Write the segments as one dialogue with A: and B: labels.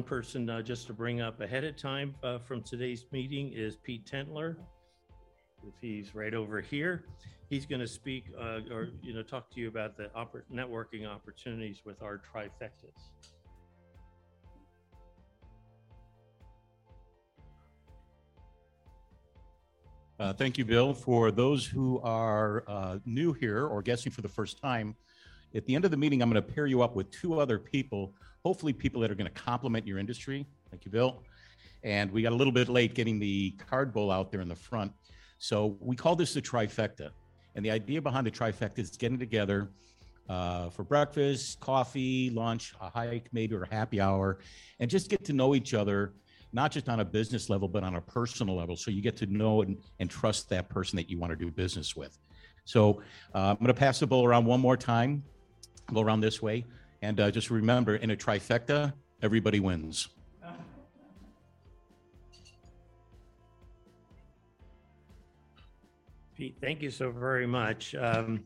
A: one person uh, just to bring up ahead of time uh, from today's meeting is Pete Tentler. If he's right over here, he's going to speak uh, or you know talk to you about the networking opportunities with our trifectas.
B: Uh, thank you, Bill. For those who are uh, new here or guessing for the first time, at the end of the meeting, I'm going to pair you up with two other people, hopefully people that are going to complement your industry. Thank you, Bill. And we got a little bit late getting the card bowl out there in the front. So we call this the trifecta. And the idea behind the trifecta is getting together uh, for breakfast, coffee, lunch, a hike, maybe, or a happy hour, and just get to know each other, not just on a business level, but on a personal level. So you get to know and, and trust that person that you want to do business with. So uh, I'm going to pass the bowl around one more time. Go around this way. And uh, just remember in a trifecta, everybody wins.
A: Pete, thank you so very much. Um,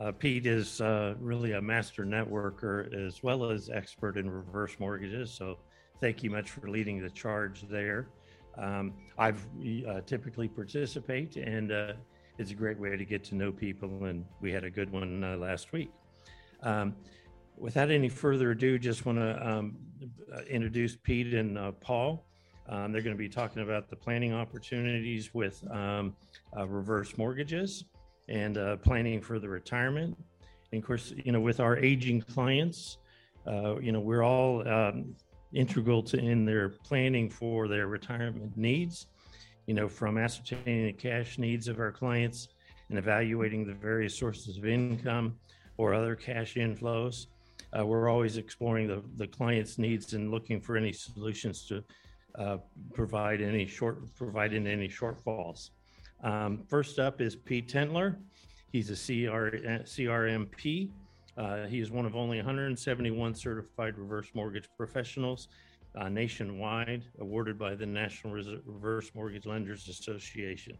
A: uh, Pete is uh, really a master networker as well as expert in reverse mortgages. So thank you much for leading the charge there. Um, I've uh, typically participate, and uh, it's a great way to get to know people. And we had a good one uh, last week. Um, without any further ado, just want to um, uh, introduce Pete and Paul. Um, they're going to be talking about the planning opportunities with um, uh, reverse mortgages and uh, planning for the retirement. And of course, you know, with our aging clients, uh, you know, we're all um, integral to in their planning for their retirement needs. You know, from ascertaining the cash needs of our clients and evaluating the various sources of income or other cash inflows. Uh, we're always exploring the, the client's needs and looking for any solutions to uh, provide any short provide any shortfalls. Um, first up is Pete Tentler. He's a CR, CRMP. Uh, he is one of only 171 certified reverse mortgage professionals uh, nationwide, awarded by the National Reverse Mortgage Lenders Association.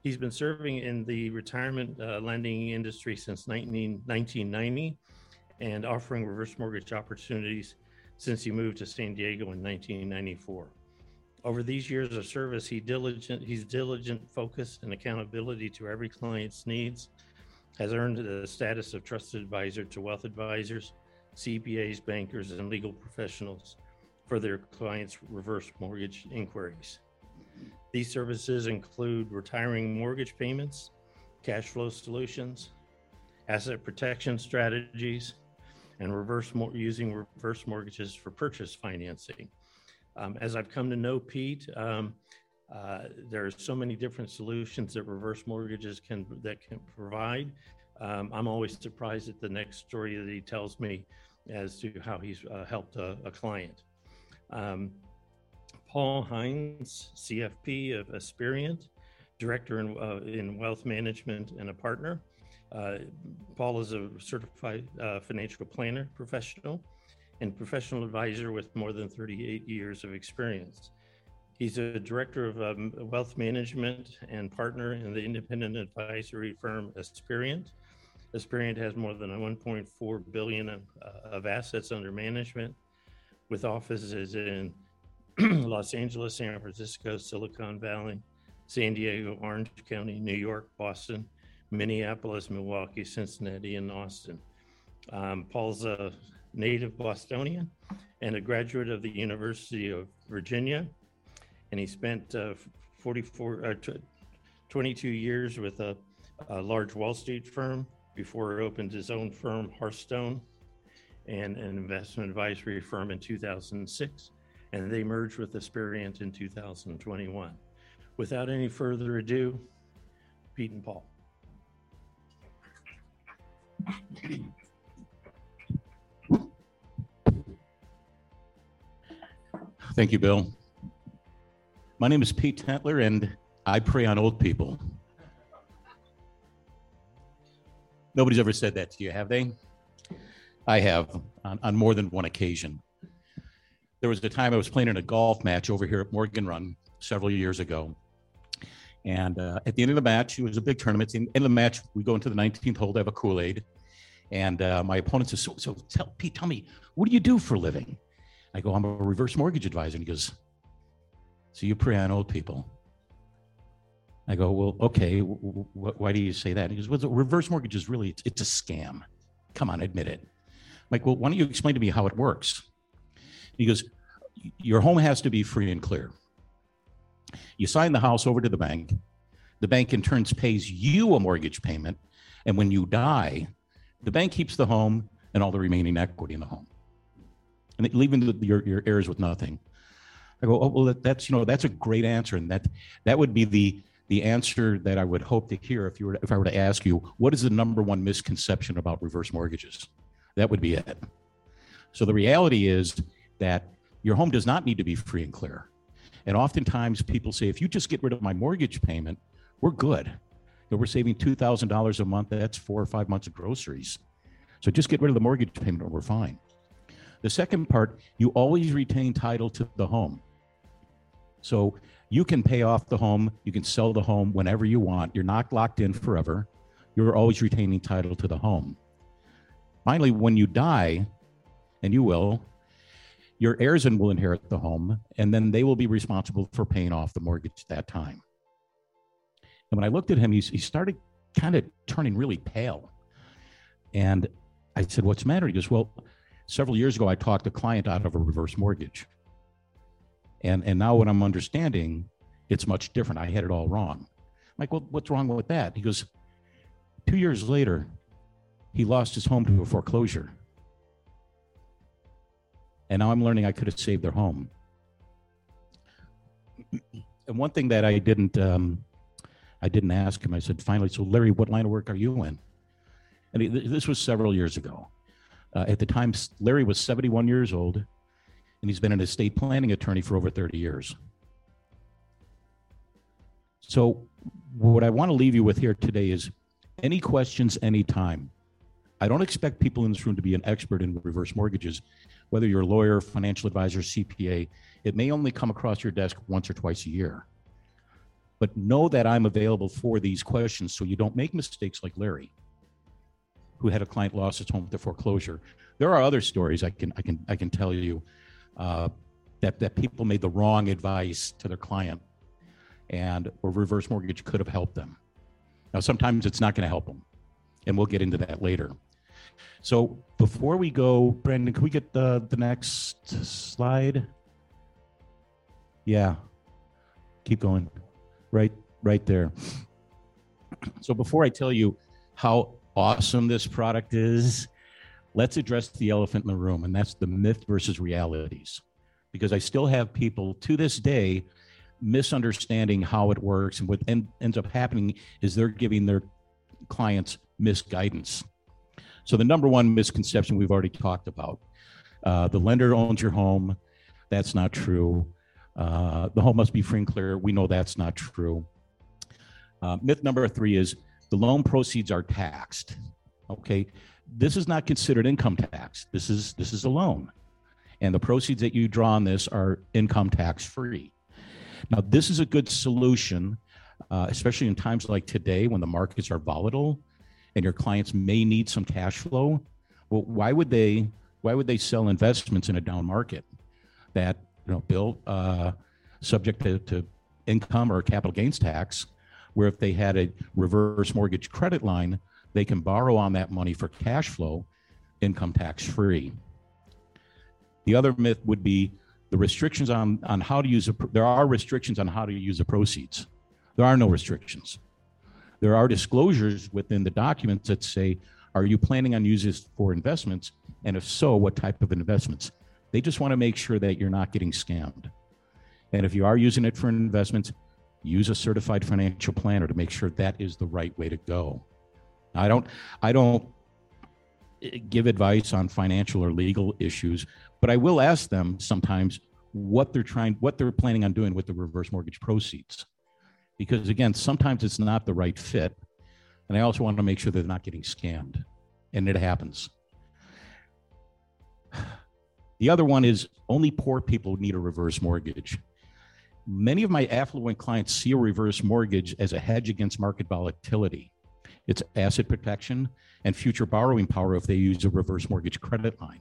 A: He's been serving in the retirement uh, lending industry since 19, 1990 and offering reverse mortgage opportunities since he moved to San Diego in 1994. Over these years of service, he diligent, he's diligent, focus, and accountability to every client's needs, has earned the status of trusted advisor to wealth advisors, CPAs, bankers, and legal professionals for their clients' reverse mortgage inquiries. These services include retiring mortgage payments, cash flow solutions, asset protection strategies, and reverse using reverse mortgages for purchase financing. Um, as I've come to know Pete, um, uh, there are so many different solutions that reverse mortgages can that can provide. Um, I'm always surprised at the next story that he tells me as to how he's uh, helped a, a client. Um, Paul Hines, CFP of Aspiriant, director in, uh, in wealth management and a partner. Uh, Paul is a certified uh, financial planner professional and professional advisor with more than 38 years of experience. He's a director of um, wealth management and partner in the independent advisory firm Aspiriant. Aspiriant has more than 1.4 billion of, uh, of assets under management, with offices in Los Angeles, San Francisco, Silicon Valley, San Diego, Orange County, New York, Boston, Minneapolis, Milwaukee, Cincinnati, and Austin. Um, Paul's a native Bostonian and a graduate of the University of Virginia. And he spent uh, 44, uh, 22 years with a, a, large Wall Street firm before he opened his own firm, Hearthstone, and an investment advisory firm in 2006. And they merged with Aspiriant in 2021. Without any further ado, Pete and Paul.
B: Thank you, Bill. My name is Pete Tentler, and I prey on old people. Nobody's ever said that to you, have they? I have on, on more than one occasion. There was a time I was playing in a golf match over here at Morgan Run several years ago. And uh, at the end of the match, it was a big tournament. At the end of the match, we go into the 19th hole to have a Kool Aid. And uh, my opponent says, so, so tell Pete, tell me, what do you do for a living? I go, I'm a reverse mortgage advisor. And he goes, So you prey on old people? I go, Well, okay. W- w- why do you say that? He goes, Well, reverse mortgage is really, it's, it's a scam. Come on, admit it. I'm like, well, why don't you explain to me how it works? He goes, Your home has to be free and clear. You sign the house over to the bank. The bank in turns pays you a mortgage payment. And when you die, the bank keeps the home and all the remaining equity in the home, and leaving the, your, your heirs with nothing. I go, oh well, that, that's you know that's a great answer, and that that would be the the answer that I would hope to hear if you were if I were to ask you what is the number one misconception about reverse mortgages. That would be it. So the reality is that your home does not need to be free and clear. And oftentimes people say, if you just get rid of my mortgage payment, we're good. We're saving $2,000 a month. That's four or five months of groceries. So just get rid of the mortgage payment and we're fine. The second part, you always retain title to the home. So you can pay off the home, you can sell the home whenever you want. You're not locked in forever. You're always retaining title to the home. Finally, when you die, and you will, your heirs and will inherit the home, and then they will be responsible for paying off the mortgage at that time. And when I looked at him, he, he started kind of turning really pale. And I said, What's the matter? He goes, Well, several years ago, I talked a client out of a reverse mortgage. And, and now what I'm understanding, it's much different. I had it all wrong. I'm like, well, what's wrong with that? He goes, two years later, he lost his home to a foreclosure. And now I'm learning I could have saved their home. And one thing that I didn't, um, I didn't ask him. I said, finally, so Larry, what line of work are you in? And he, this was several years ago. Uh, at the time, Larry was 71 years old, and he's been an estate planning attorney for over 30 years. So, what I want to leave you with here today is any questions, anytime. I don't expect people in this room to be an expert in reverse mortgages, whether you're a lawyer, financial advisor, CPA. It may only come across your desk once or twice a year. But know that I'm available for these questions so you don't make mistakes like Larry, who had a client lost his home to foreclosure. There are other stories I can I can I can tell you uh, that that people made the wrong advice to their client, and a reverse mortgage could have helped them. Now sometimes it's not going to help them, and we'll get into that later. So before we go, Brandon, can we get the the next slide? Yeah, keep going right right there. So before I tell you how awesome this product is, let's address the elephant in the room, and that's the myth versus realities. Because I still have people to this day misunderstanding how it works, and what end, ends up happening is they're giving their clients misguidance. So the number one misconception we've already talked about: uh, the lender owns your home. That's not true. Uh, the home must be free and clear. We know that's not true. Uh, myth number three is the loan proceeds are taxed. Okay, this is not considered income tax. This is this is a loan, and the proceeds that you draw on this are income tax free. Now, this is a good solution, uh, especially in times like today when the markets are volatile, and your clients may need some cash flow. Well, why would they? Why would they sell investments in a down market? That you know, built uh, subject to, to income or capital gains tax, where if they had a reverse mortgage credit line, they can borrow on that money for cash flow, income tax free. The other myth would be the restrictions on, on how to use, a, there are restrictions on how to use the proceeds. There are no restrictions. There are disclosures within the documents that say, are you planning on using this for investments? And if so, what type of investments? They just want to make sure that you're not getting scammed. And if you are using it for investments, use a certified financial planner to make sure that is the right way to go. I don't I don't eh, give advice on financial or legal issues, but I will ask them sometimes what they're trying what they're planning on doing with the reverse mortgage proceeds. Because again, sometimes it's not the right fit. And I also want to make sure they're not getting scammed. And it happens. The other one is only poor people need a reverse mortgage. Many of my affluent clients see a reverse mortgage as a hedge against market volatility. It's asset protection and future borrowing power if they use a reverse mortgage credit line.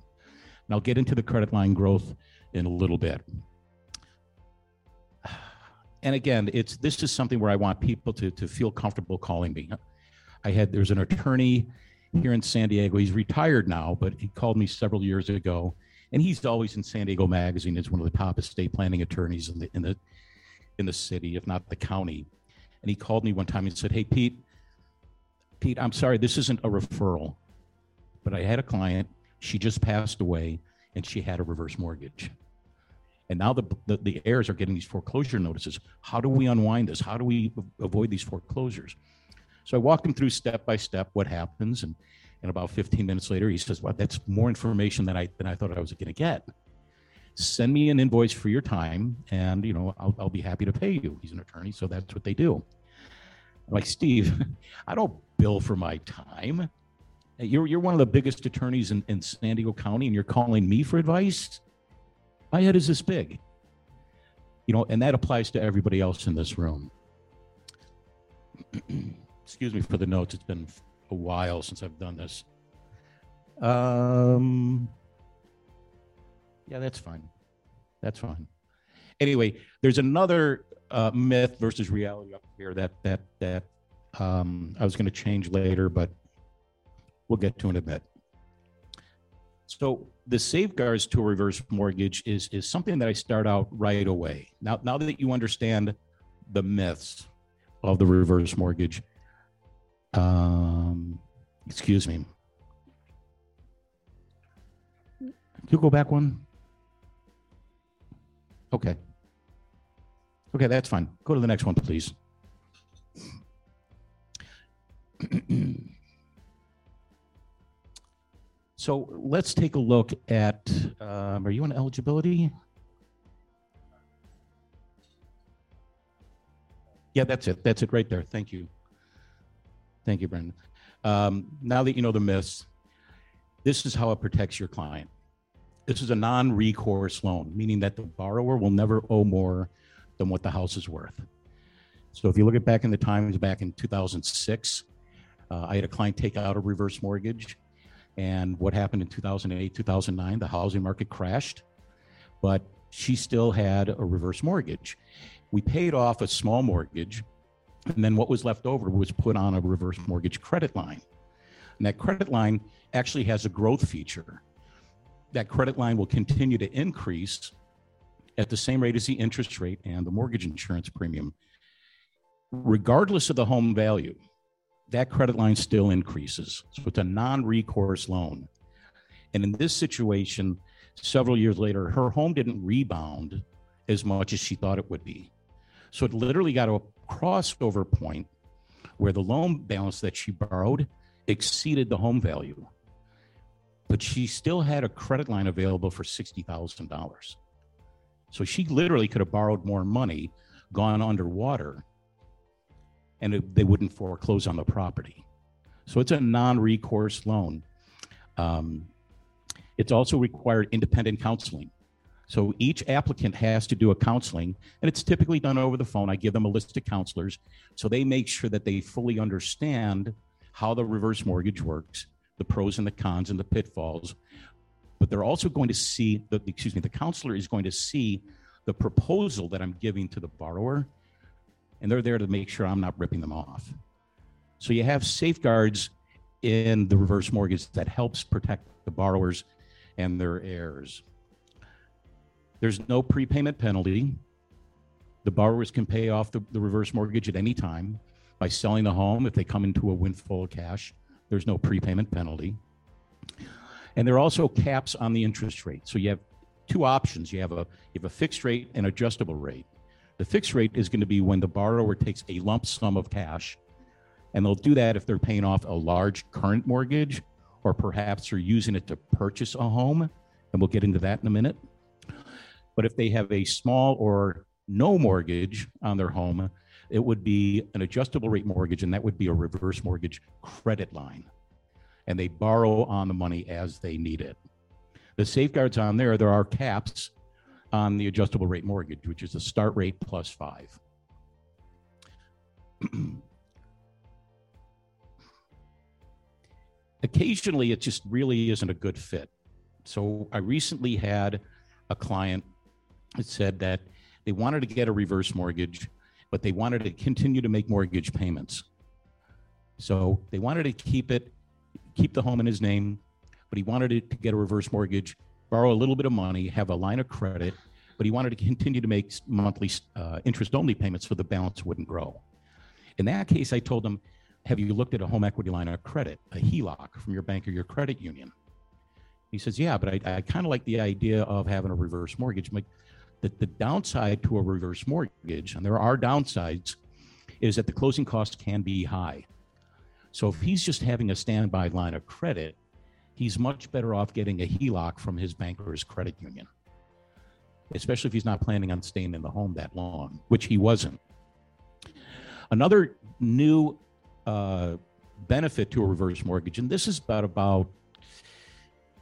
B: And I'll get into the credit line growth in a little bit. And again, it's this is something where I want people to, to feel comfortable calling me. I had there's an attorney here in San Diego. He's retired now, but he called me several years ago, and he's always in San Diego Magazine as one of the top estate planning attorneys in the in the in the city, if not the county. And he called me one time and said, "Hey, Pete, Pete, I'm sorry, this isn't a referral, but I had a client. She just passed away, and she had a reverse mortgage." And now the, the, the heirs are getting these foreclosure notices. How do we unwind this? How do we avoid these foreclosures? So I walked him through step by step what happens, and and about 15 minutes later, he says, "Well, that's more information than I than I thought I was going to get. Send me an invoice for your time, and you know I'll, I'll be happy to pay you." He's an attorney, so that's what they do. I'm like Steve, I don't bill for my time. You're you're one of the biggest attorneys in, in San Diego County, and you're calling me for advice. My head is this big. You know, and that applies to everybody else in this room. Excuse me for the notes. It's been a while since I've done this. Um, yeah, that's fine. That's fine. Anyway, there's another uh, myth versus reality up here that that that um, I was going to change later, but we'll get to in a bit. So the safeguards to a reverse mortgage is is something that I start out right away. Now now that you understand the myths of the reverse mortgage, um, excuse me. Can you go back one? Okay. Okay, that's fine. Go to the next one, please. so let's take a look at. Um, are you on eligibility? Yeah, that's it. That's it right there. Thank you. Thank you, Brendan. Um, now that you know the myths, this is how it protects your client. This is a non recourse loan, meaning that the borrower will never owe more than what the house is worth. So if you look at back in the times, back in 2006, uh, I had a client take out a reverse mortgage. And what happened in 2008, 2009? The housing market crashed, but she still had a reverse mortgage. We paid off a small mortgage and then what was left over was put on a reverse mortgage credit line. And that credit line actually has a growth feature. That credit line will continue to increase at the same rate as the interest rate and the mortgage insurance premium. Regardless of the home value, that credit line still increases. So it's a non recourse loan. And in this situation, several years later, her home didn't rebound as much as she thought it would be. So it literally got to a crossover point where the loan balance that she borrowed exceeded the home value. But she still had a credit line available for $60,000. So she literally could have borrowed more money, gone underwater, and it, they wouldn't foreclose on the property. So it's a non recourse loan. Um, it's also required independent counseling. So each applicant has to do a counseling, and it's typically done over the phone. I give them a list of counselors so they make sure that they fully understand how the reverse mortgage works, the pros and the cons and the pitfalls. But they're also going to see the excuse me, the counselor is going to see the proposal that I'm giving to the borrower, and they're there to make sure I'm not ripping them off. So you have safeguards in the reverse mortgage that helps protect the borrowers and their heirs. There's no prepayment penalty. The borrowers can pay off the, the reverse mortgage at any time by selling the home if they come into a windfall of cash. There's no prepayment penalty. And there are also caps on the interest rate. So you have two options. You have a you have a fixed rate and adjustable rate. The fixed rate is going to be when the borrower takes a lump sum of cash, and they'll do that if they're paying off a large current mortgage, or perhaps they're using it to purchase a home. And we'll get into that in a minute. But if they have a small or no mortgage on their home, it would be an adjustable rate mortgage, and that would be a reverse mortgage credit line. And they borrow on the money as they need it. The safeguards on there, there are caps on the adjustable rate mortgage, which is a start rate plus five. Occasionally, it just really isn't a good fit. So I recently had a client said that they wanted to get a reverse mortgage, but they wanted to continue to make mortgage payments. So they wanted to keep it, keep the home in his name, but he wanted to get a reverse mortgage, borrow a little bit of money, have a line of credit, but he wanted to continue to make monthly uh, interest only payments so the balance wouldn't grow. In that case, I told him, Have you looked at a home equity line of credit, a HELOC from your bank or your credit union? He says, Yeah, but I, I kind of like the idea of having a reverse mortgage. I'm like, the, the downside to a reverse mortgage, and there are downsides, is that the closing costs can be high. So if he's just having a standby line of credit, he's much better off getting a HELOC from his bank or his credit union, especially if he's not planning on staying in the home that long, which he wasn't. Another new uh, benefit to a reverse mortgage, and this is about about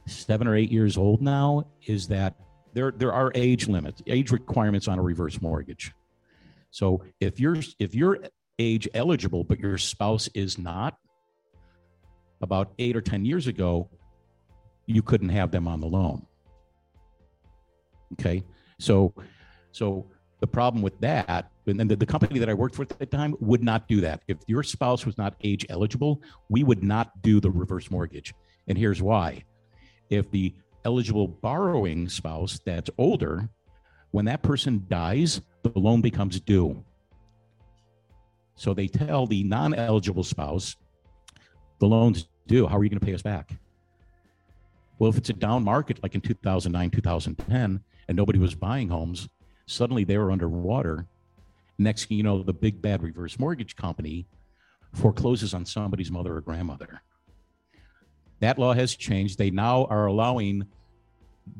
B: seven or eight years old now, is that there there are age limits, age requirements on a reverse mortgage. So if you're if you're age eligible but your spouse is not, about eight or ten years ago, you couldn't have them on the loan. Okay, so so the problem with that, and the, the company that I worked for at the time would not do that. If your spouse was not age eligible, we would not do the reverse mortgage. And here's why. If the eligible borrowing spouse that's older, when that person dies, the loan becomes due. So they tell the non eligible spouse, the loan's due. How are you going to pay us back? Well, if it's a down market like in 2009, 2010, and nobody was buying homes, suddenly they were underwater. Next thing you know, the big bad reverse mortgage company forecloses on somebody's mother or grandmother. That law has changed. They now are allowing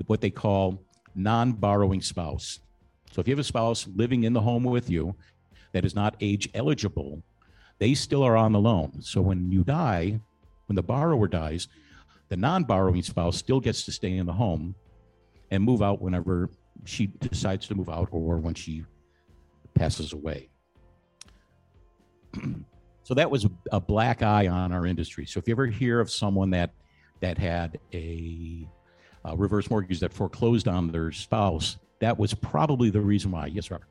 B: what they call non borrowing spouse. So if you have a spouse living in the home with you that is not age eligible, they still are on the loan. So when you die, when the borrower dies, the non borrowing spouse still gets to stay in the home and move out whenever she decides to move out or when she passes away. so that was a black eye on our industry. So if you ever hear of someone that that had a, a reverse mortgage that foreclosed on their spouse, that was probably the reason why. Yes, Robert.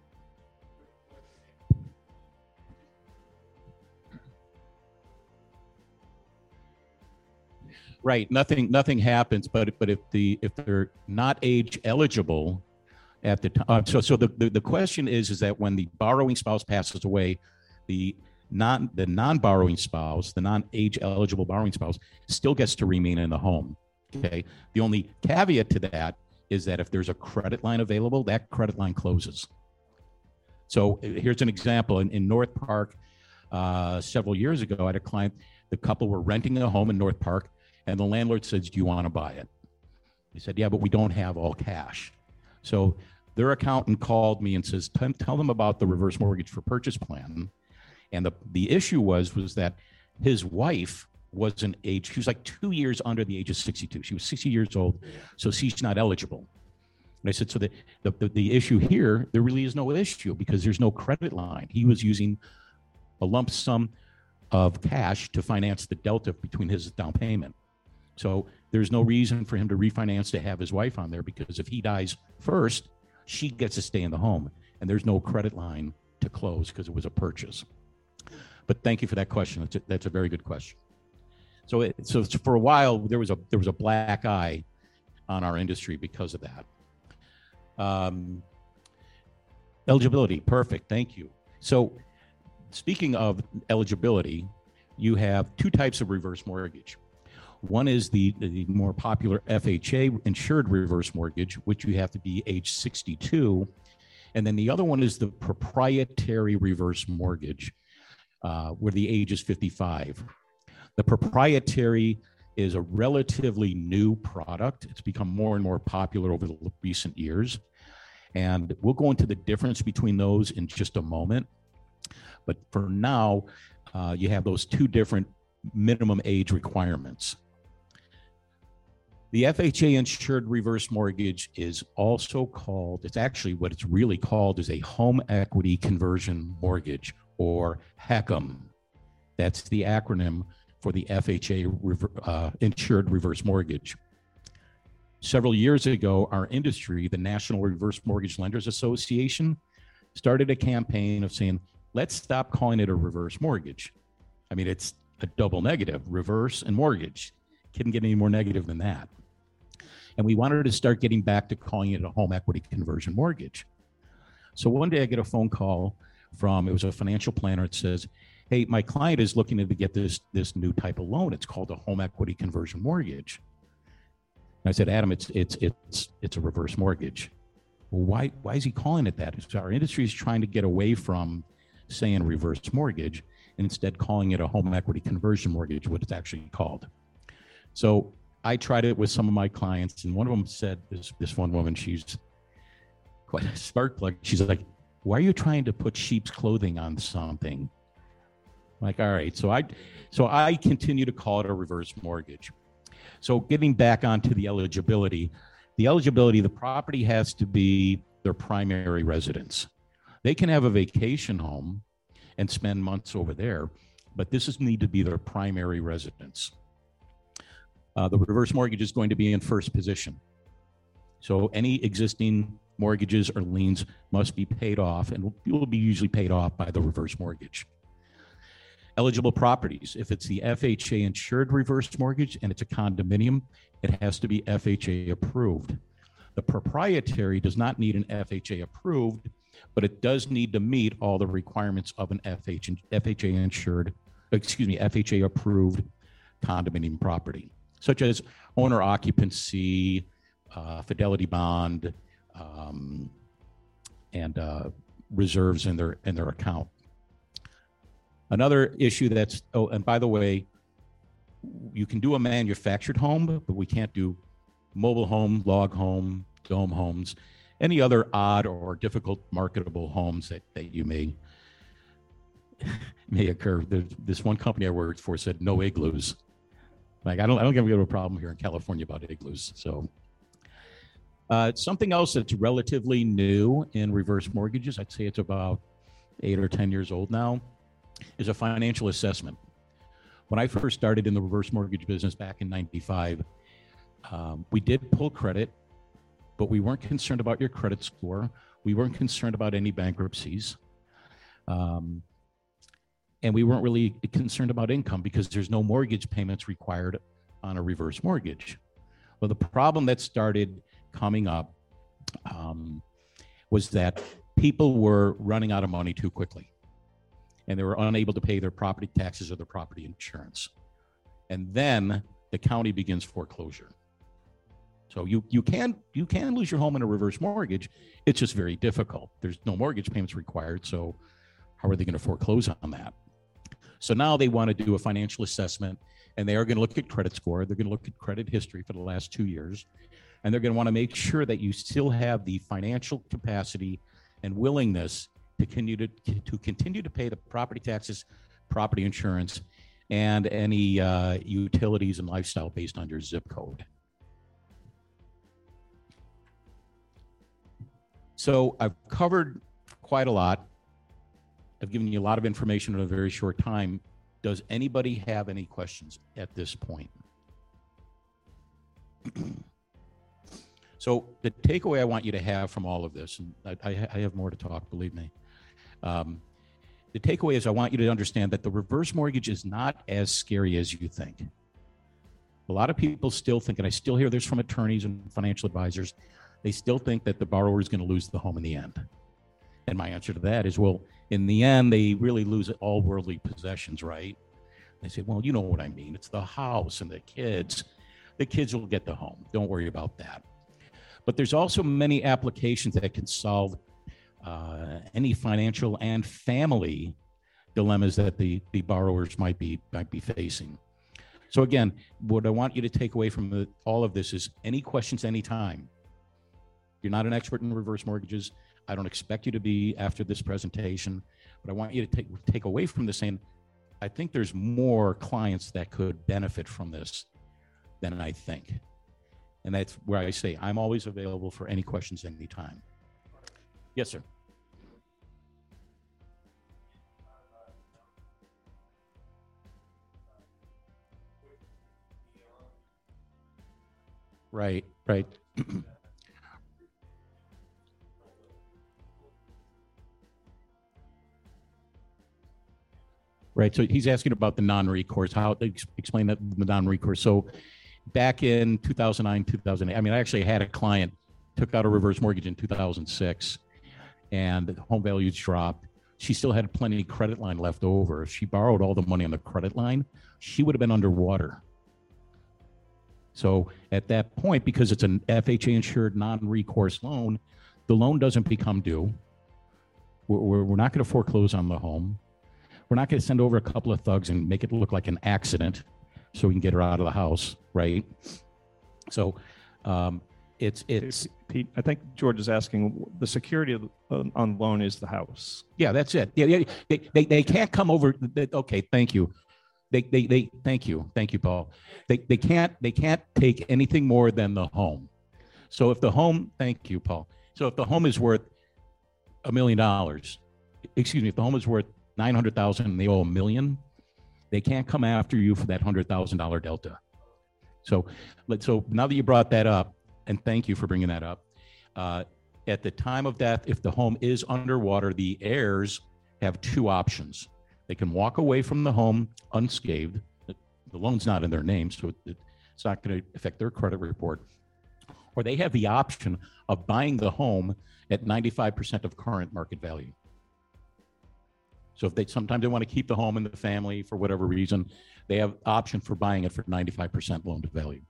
B: Right. Nothing. Nothing happens. But but if the if they're not age eligible at the time, uh, so so the, the the question is is that when the borrowing spouse passes away, the non the non borrowing spouse, the non age eligible borrowing spouse, still gets to remain in the home. Okay. The only caveat to that is that if there's a credit line available, that credit line closes. So here's an example in, in North Park. Uh, several years ago, I had a client. The couple were renting a home in North Park and the landlord says, Do you want to buy it? He said, Yeah, but we don't have all cash. So their accountant called me and says, Tell them about the reverse mortgage for purchase plan. And the, the issue was was that his wife wasn't age, she was like two years under the age of 62. She was 60 years old, so she's not eligible. And I said, so the, the, the, the issue here, there really is no issue because there's no credit line. He was using a lump sum of cash to finance the delta between his down payment. So there's no reason for him to refinance to have his wife on there because if he dies first, she gets to stay in the home and there's no credit line to close because it was a purchase. But thank you for that question. That's a, that's a very good question. So, it, so for a while there was a there was a black eye on our industry because of that. Um, eligibility, perfect. Thank you. So, speaking of eligibility, you have two types of reverse mortgage. One is the, the more popular FHA insured reverse mortgage, which you have to be age 62. And then the other one is the proprietary reverse mortgage, uh, where the age is 55. The proprietary is a relatively new product. It's become more and more popular over the recent years. And we'll go into the difference between those in just a moment. But for now, uh, you have those two different minimum age requirements. The FHA insured reverse mortgage is also called, it's actually what it's really called is a home equity conversion mortgage or HECM. That's the acronym for the FHA rever, uh, insured reverse mortgage. several years ago, our industry, the National Reverse Mortgage Lenders Association, started a campaign of saying, let's stop calling it a reverse mortgage. I mean, it's a double negative, reverse and mortgage. Couldn't get any more negative than that. And we wanted to start getting back to calling it a home equity conversion mortgage. So one day I get a phone call from, it was a financial planner. It says, hey, my client is looking to get this, this new type of loan. It's called a home equity conversion mortgage. And I said, Adam, it's, it's, it's, it's a reverse mortgage. Well, why, why is he calling it that? It's our industry is trying to get away from saying reverse mortgage and instead calling it a home equity conversion mortgage, what it's actually called. So I tried it with some of my clients, and one of them said, this, this one woman, she's quite a spark plug. She's like, why are you trying to put sheep's clothing on something? Like, all right. So I, so I continue to call it a reverse mortgage. So getting back onto the eligibility, the eligibility, the property has to be their primary residence. They can have a vacation home and spend months over there, but this is need to be their primary residence. Uh, the reverse mortgage is going to be in first position. So any existing mortgages or liens must be paid off and will be usually paid off by the reverse mortgage. Eligible properties, if it's the FHA insured reverse mortgage and it's a condominium, it has to be FHA approved. The proprietary does not need an FHA approved, but it does need to meet all the requirements of an FH, FHA insured, excuse me, FHA approved condominium property, such as owner occupancy, uh, fidelity bond, um, and uh, reserves in their in their account. Another issue that's oh, and by the way, you can do a manufactured home, but we can't do mobile home, log home, dome homes, any other odd or difficult marketable homes that, that you may may occur. There's, this one company I worked for said no igloos. Like I don't I don't have a problem here in California about igloos. So uh, something else that's relatively new in reverse mortgages, I'd say it's about eight or 10 years old now, is a financial assessment. When I first started in the reverse mortgage business back in 95, um, we did pull credit, but we weren't concerned about your credit score. We weren't concerned about any bankruptcies. Um, and we weren't really concerned about income because there's no mortgage payments required on a reverse mortgage. Well, the problem that started coming up um, was that people were running out of money too quickly and they were unable to pay their property taxes or their property insurance. And then the county begins foreclosure. So you you can you can lose your home in a reverse mortgage. It's just very difficult. There's no mortgage payments required. So how are they going to foreclose on that? So now they want to do a financial assessment and they are going to look at credit score. They're going to look at credit history for the last two years and they're going to want to make sure that you still have the financial capacity and willingness to continue to, to continue to pay the property taxes, property insurance, and any uh, utilities and lifestyle based on your zip code. So I've covered quite a lot. I've given you a lot of information in a very short time. Does anybody have any questions at this point? So the takeaway I want you to have from all of this, and I, I, I have more to talk, believe me. Um, the takeaway is I want you to understand that the reverse mortgage is not as scary as you think. A lot of people still think, and I still hear this from attorneys and financial advisors, they still think that the borrower is going to lose the home in the end. And my answer to that is, well, in the end, they really lose all worldly possessions, right? They say, well, you know what I mean. It's the house and the kids. The kids will get the home. Don't worry about that. But there's also many applications that can solve uh, any financial and family dilemmas that the, the borrowers might be might be facing. So again, what I want you to take away from the, all of this is any questions anytime. You're not an expert in reverse mortgages. I don't expect you to be after this presentation, but I want you to take take away from this saying, I think there's more clients that could benefit from this than I think. And that's where I say I'm always available for any questions anytime. Yes, sir. Right, right. Right, so he's asking about the non-recourse, how, ex- explain that, the non-recourse. So back in 2009, 2008, I mean, I actually had a client, took out a reverse mortgage in 2006, and home values dropped. She still had plenty of credit line left over. If she borrowed all the money on the credit line, she would have been underwater. So at that point, because it's an FHA insured non-recourse loan, the loan doesn't become due. We're, we're, not going to foreclose on the home. We're not going to send over a couple of thugs and make it look like an accident so we can get her out of the house, right? So um, it's it's
C: Pete, I think George is asking, the security on- on loan is the house.
B: yeah, that's it. Yeah, yeah. They, they, they can't come over. they- Okay, thank you. They, they, they, thank you. Thank you, Paul. They, they can't, they can't take anything more than the home. So if the home, thank you, Paul. So if the home is worth a million dollars, excuse me, if the home is worth 900,000 and they owe a million, they can't come after you for that $100,000 delta. So, let so now that you brought that up, and thank you for bringing that up, uh, at the time of death, if the home is underwater, the heirs have two options. They can walk away from the home unscathed. The loan's not in their name, so it's not going to affect their credit report. Or they have the option of buying the home at 95% of current market value. So if they sometimes they want to keep the home in the family for whatever reason, they have option for buying it for 95% loan to value.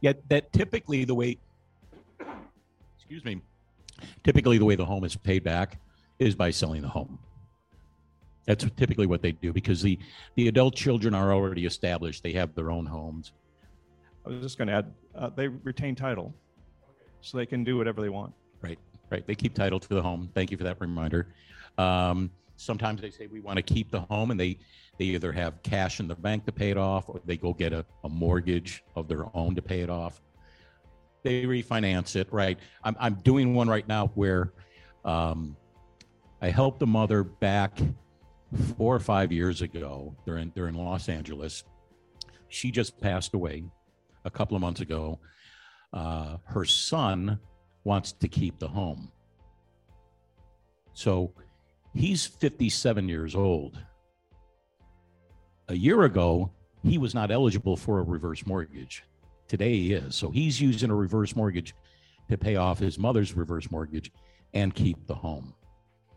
B: Yet that typically the way, excuse me, typically the way the home is paid back is by selling the home. That's typically what they do because the, the adult children are already established. They have their own homes.
C: I was just going to add, uh, they retain title. So they can do whatever they want.
B: Right, right. They keep title to the home. Thank you for that reminder. Um, sometimes they say we want to keep the home and they, they either have cash in the bank to pay it off or they go get a, a mortgage of their own to pay it off. They refinance it, right? I'm, I'm doing one right now where um, I helped a mother back four or five years ago. They're in, they're in Los Angeles. She just passed away a couple of months ago. Uh, her son wants to keep the home. So he's 57 years old. A year ago, he was not eligible for a reverse mortgage. Today he is. So he's using a reverse mortgage to pay off his mother's reverse mortgage and keep the home.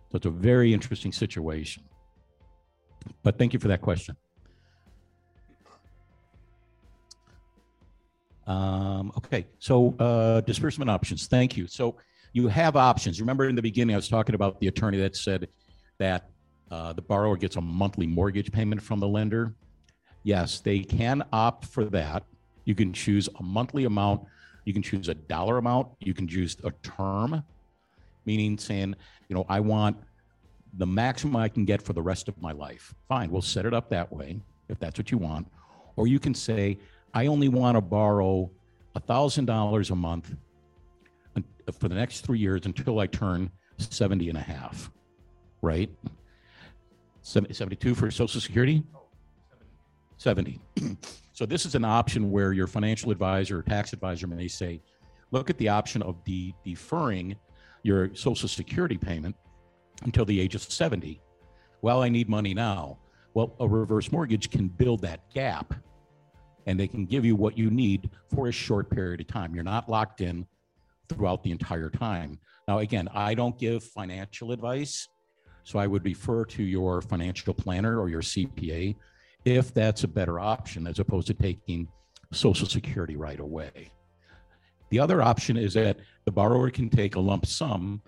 B: So it's a very interesting situation. But thank you for that question. Um, okay, so uh, disbursement options. Thank you. So you have options. Remember in the beginning, I was talking about the attorney that said that uh, the borrower gets a monthly mortgage payment from the lender. Yes, they can opt for that. You can choose a monthly amount. You can choose a dollar amount. You can choose a term, meaning saying, you know, I want the maximum I can get for the rest of my life. Fine, we'll set it up that way if that's what you want. Or you can say, I only want to borrow $1,000 a month for the next three years until I turn 70 and a half, right? Seven- 72 for Social Security? 70. so this is an option where your financial advisor or tax advisor may say, look at the option of de- deferring your Social Security payment until the age of 70. Well, I need money now. Well, a reverse mortgage can build that gap and they can give you what you need for a short period of time. You're not locked in throughout the entire time. Now, again, I don't give financial advice, so I would refer to your financial planner or your CPA if that's a better option as opposed to taking Social Security right away. The other option is that the borrower can take a lump sum.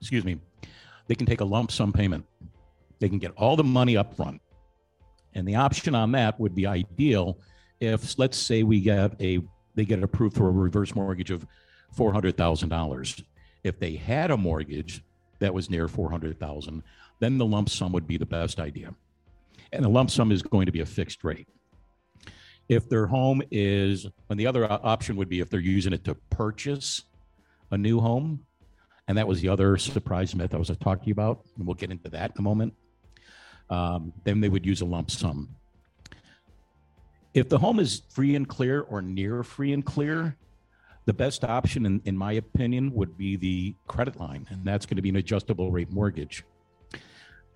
B: Excuse me. They can take a lump sum payment they can get all the money up front. And the option on that would be ideal if, let's say, we get a they get approved for a reverse mortgage of four hundred thousand dollars. If they had a mortgage that was near four hundred thousand, then the lump sum would be the best idea. And the lump sum is going to be a fixed rate. If their home is, and the other option would be if they're using it to purchase a new home, And that was the other surprise myth I was talking about. And we'll get into that in a moment. Um, then they would use a lump sum. If the home is free and clear or near free and clear, the best option, in, in my opinion, would be the credit line, and that's going to be an adjustable rate mortgage.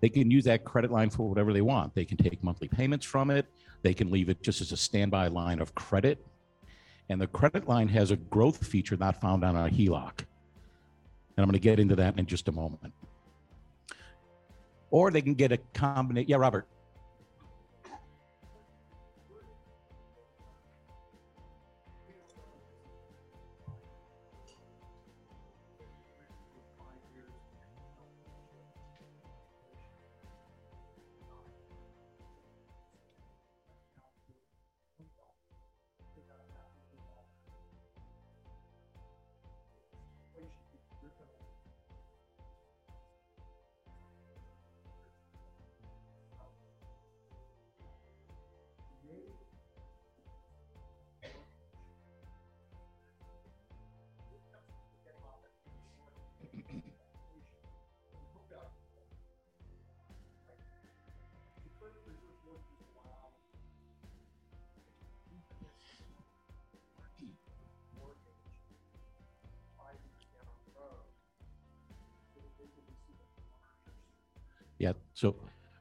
B: They can use that credit line for whatever they want. They can take monthly payments from it. They can leave it just as a standby line of credit. And the credit line has a growth feature not found on a HELOC. And I'm going to get into that in just a moment. Or they can get a combination. Yeah, Robert.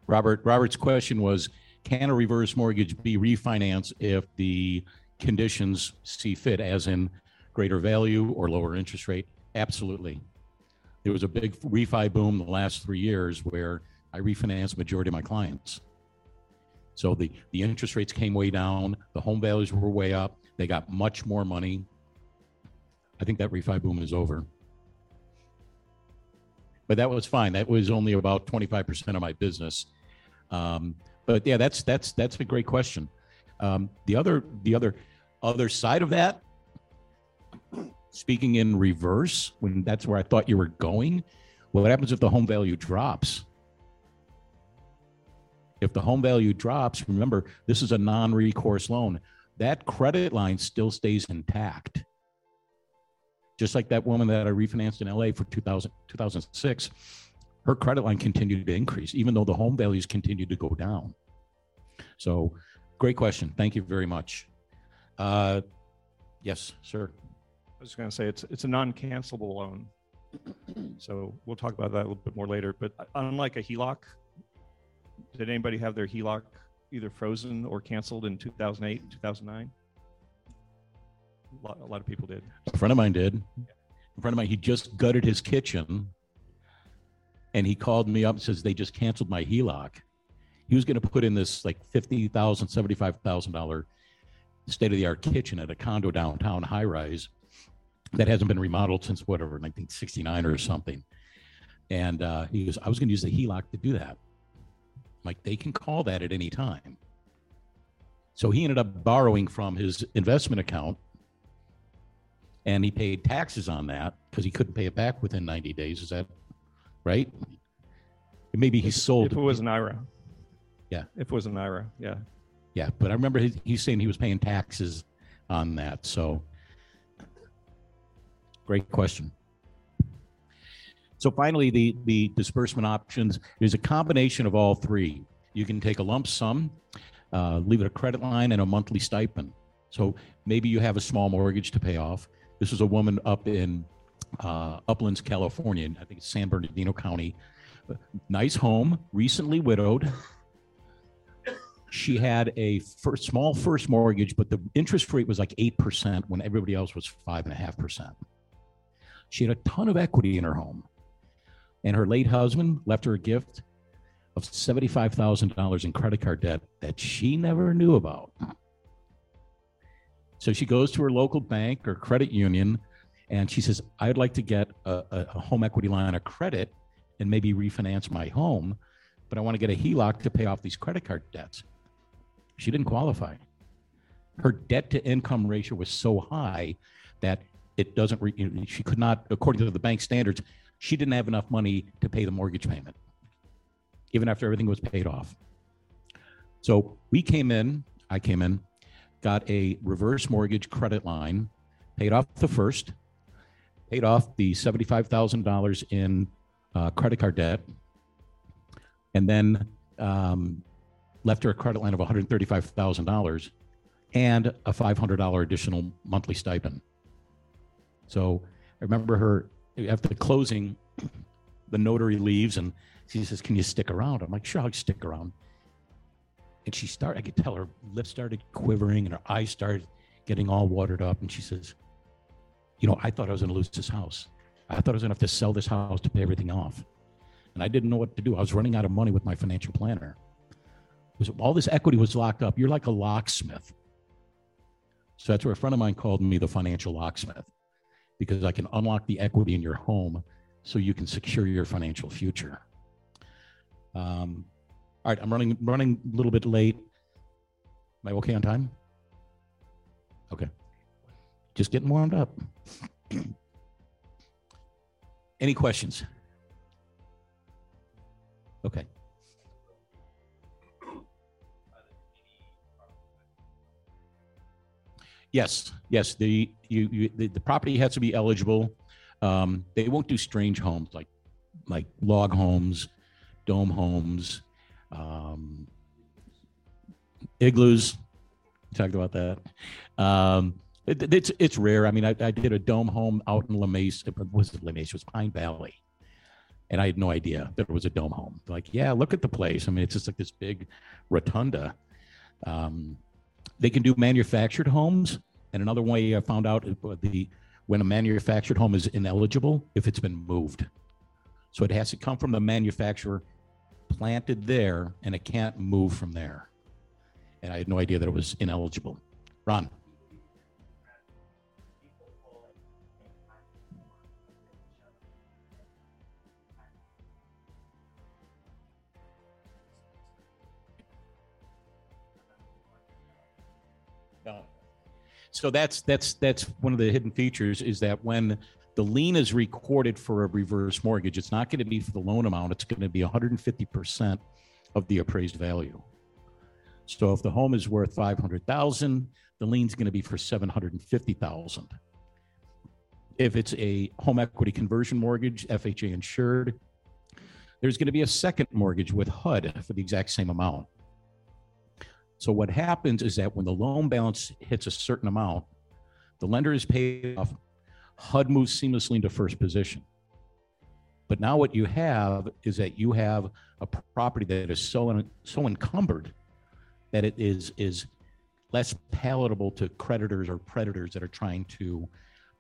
B: Robert, Robert's question was, can a reverse mortgage be refinanced if the conditions see fit, as in greater value or lower interest rate? Absolutely. There was a big refi boom the last three years where I refinanced majority of my clients. So the, the interest rates came way down, the home values were way up, they got much more money. I think that refi boom is over but that was fine. That was only about 25% of my business. Um, but yeah, that's that's that's a great question. Um, the other the other other side of that, speaking in reverse, when that's where I thought you were going, what happens if the home value drops? If the home value drops, remember this is a non-recourse loan. That credit line still stays intact just like that woman that I refinanced in LA for 2000, 2006, her credit line continued to increase, even though the home values continued to go down. So, great question. Thank you very much. Uh, yes, sir.
C: I was going to say it's it's a non-cancelable loan. So we'll talk about that a little bit more later. But unlike a HELOC, did anybody have their HELOC either frozen or canceled in 2008, 2009? A lot, a lot of people did.
B: A friend of mine did. A friend of mine, he just gutted his kitchen and he called me up and says they just canceled my HELOC. He was going to put in this like $50,000, $75,000 state of the art kitchen at a condo downtown high rise that hasn't been remodeled since whatever, 1969 or something. And uh, he goes, I was going to use the HELOC to do that. I'm like, they can call that at any time. So he ended up borrowing from his investment account and he paid taxes on that because he couldn't pay it back within 90 days. Is that right? Maybe he sold.
C: If it was an IRA.
B: Yeah.
C: If it was an IRA. Yeah.
B: Yeah. But I remember he, he's saying he was paying taxes on that. So great question. So finally, the, the disbursement options is a combination of all three. You can take a lump sum, uh, leave it a credit line, and a monthly stipend. So maybe you have a small mortgage to pay off. This was a woman up in uh, Uplands, California. I think it's San Bernardino County. Nice home, recently widowed. She had a first, small first mortgage, but the interest rate was like 8% when everybody else was 5.5%. She had a ton of equity in her home. And her late husband left her a gift of $75,000 in credit card debt that she never knew about. So she goes to her local bank or credit union and she says, I'd like to get a, a, home equity line of credit and maybe refinance my home, but I want to get a HELOC to pay off these credit card debts. She didn't qualify. Her debt to income ratio was so high that it doesn't, re- she could not, according to the bank standards, she didn't have enough money to pay the mortgage payment, even after everything was paid off. So we came in, I came in, got a reverse mortgage credit line, paid off the first, paid off the $75,000 in uh, credit card debt, and then um, left her a credit line of $135,000 and a $500 additional monthly stipend. So I remember her after the closing, the notary leaves and she says, Can you stick around? I'm like, Sure, I'll stick around. And she started, I could tell her lips started quivering and her eyes started getting all watered up. And she says, You know, I thought I was going to lose this house. I thought I was going to have to sell this house to pay everything off. And I didn't know what to do. I was running out of money with my financial planner. Was, all this equity was locked up. You're like a locksmith. So that's where a friend of mine called me the financial locksmith because I can unlock the equity in your home so you can secure your financial future. Um, all right, I'm running running a little bit late. Am I okay on time? Okay. Just getting warmed up. Any questions? Okay. Yes, yes. The you, you the, the property has to be eligible. Um, they won't do strange homes like like log homes, dome homes, um, igloos. We talked about that. Um, it, it's it's rare. I mean, I, I did a dome home out in La Mesa. Was it La Mesa? It was Pine Valley, and I had no idea that it was a dome home. Like, yeah, look at the place. I mean, it's just like this big rotunda. Um, they can do manufactured homes, and another way I found out the when a manufactured home is ineligible if it's been moved. So it has to come from the manufacturer, planted there, and it can't move from there. And I had no idea that it was ineligible. Ron. So that's that's that's one of the hidden features is that when the lien is recorded for a reverse mortgage, it's not going to be for the loan amount. It's going to be 150% of the appraised value. So if the home is worth 500,000, the lien's going to be for 750,000. If it's a home equity conversion mortgage, FHA insured, there's going to be a second mortgage with HUD for the exact same amount. So what happens is that when the loan balance hits a certain amount, the lender is paid off, HUD moves seamlessly into first position. But now what you have is that you have a property that is so so encumbered that it is is less palatable to creditors or predators that are trying to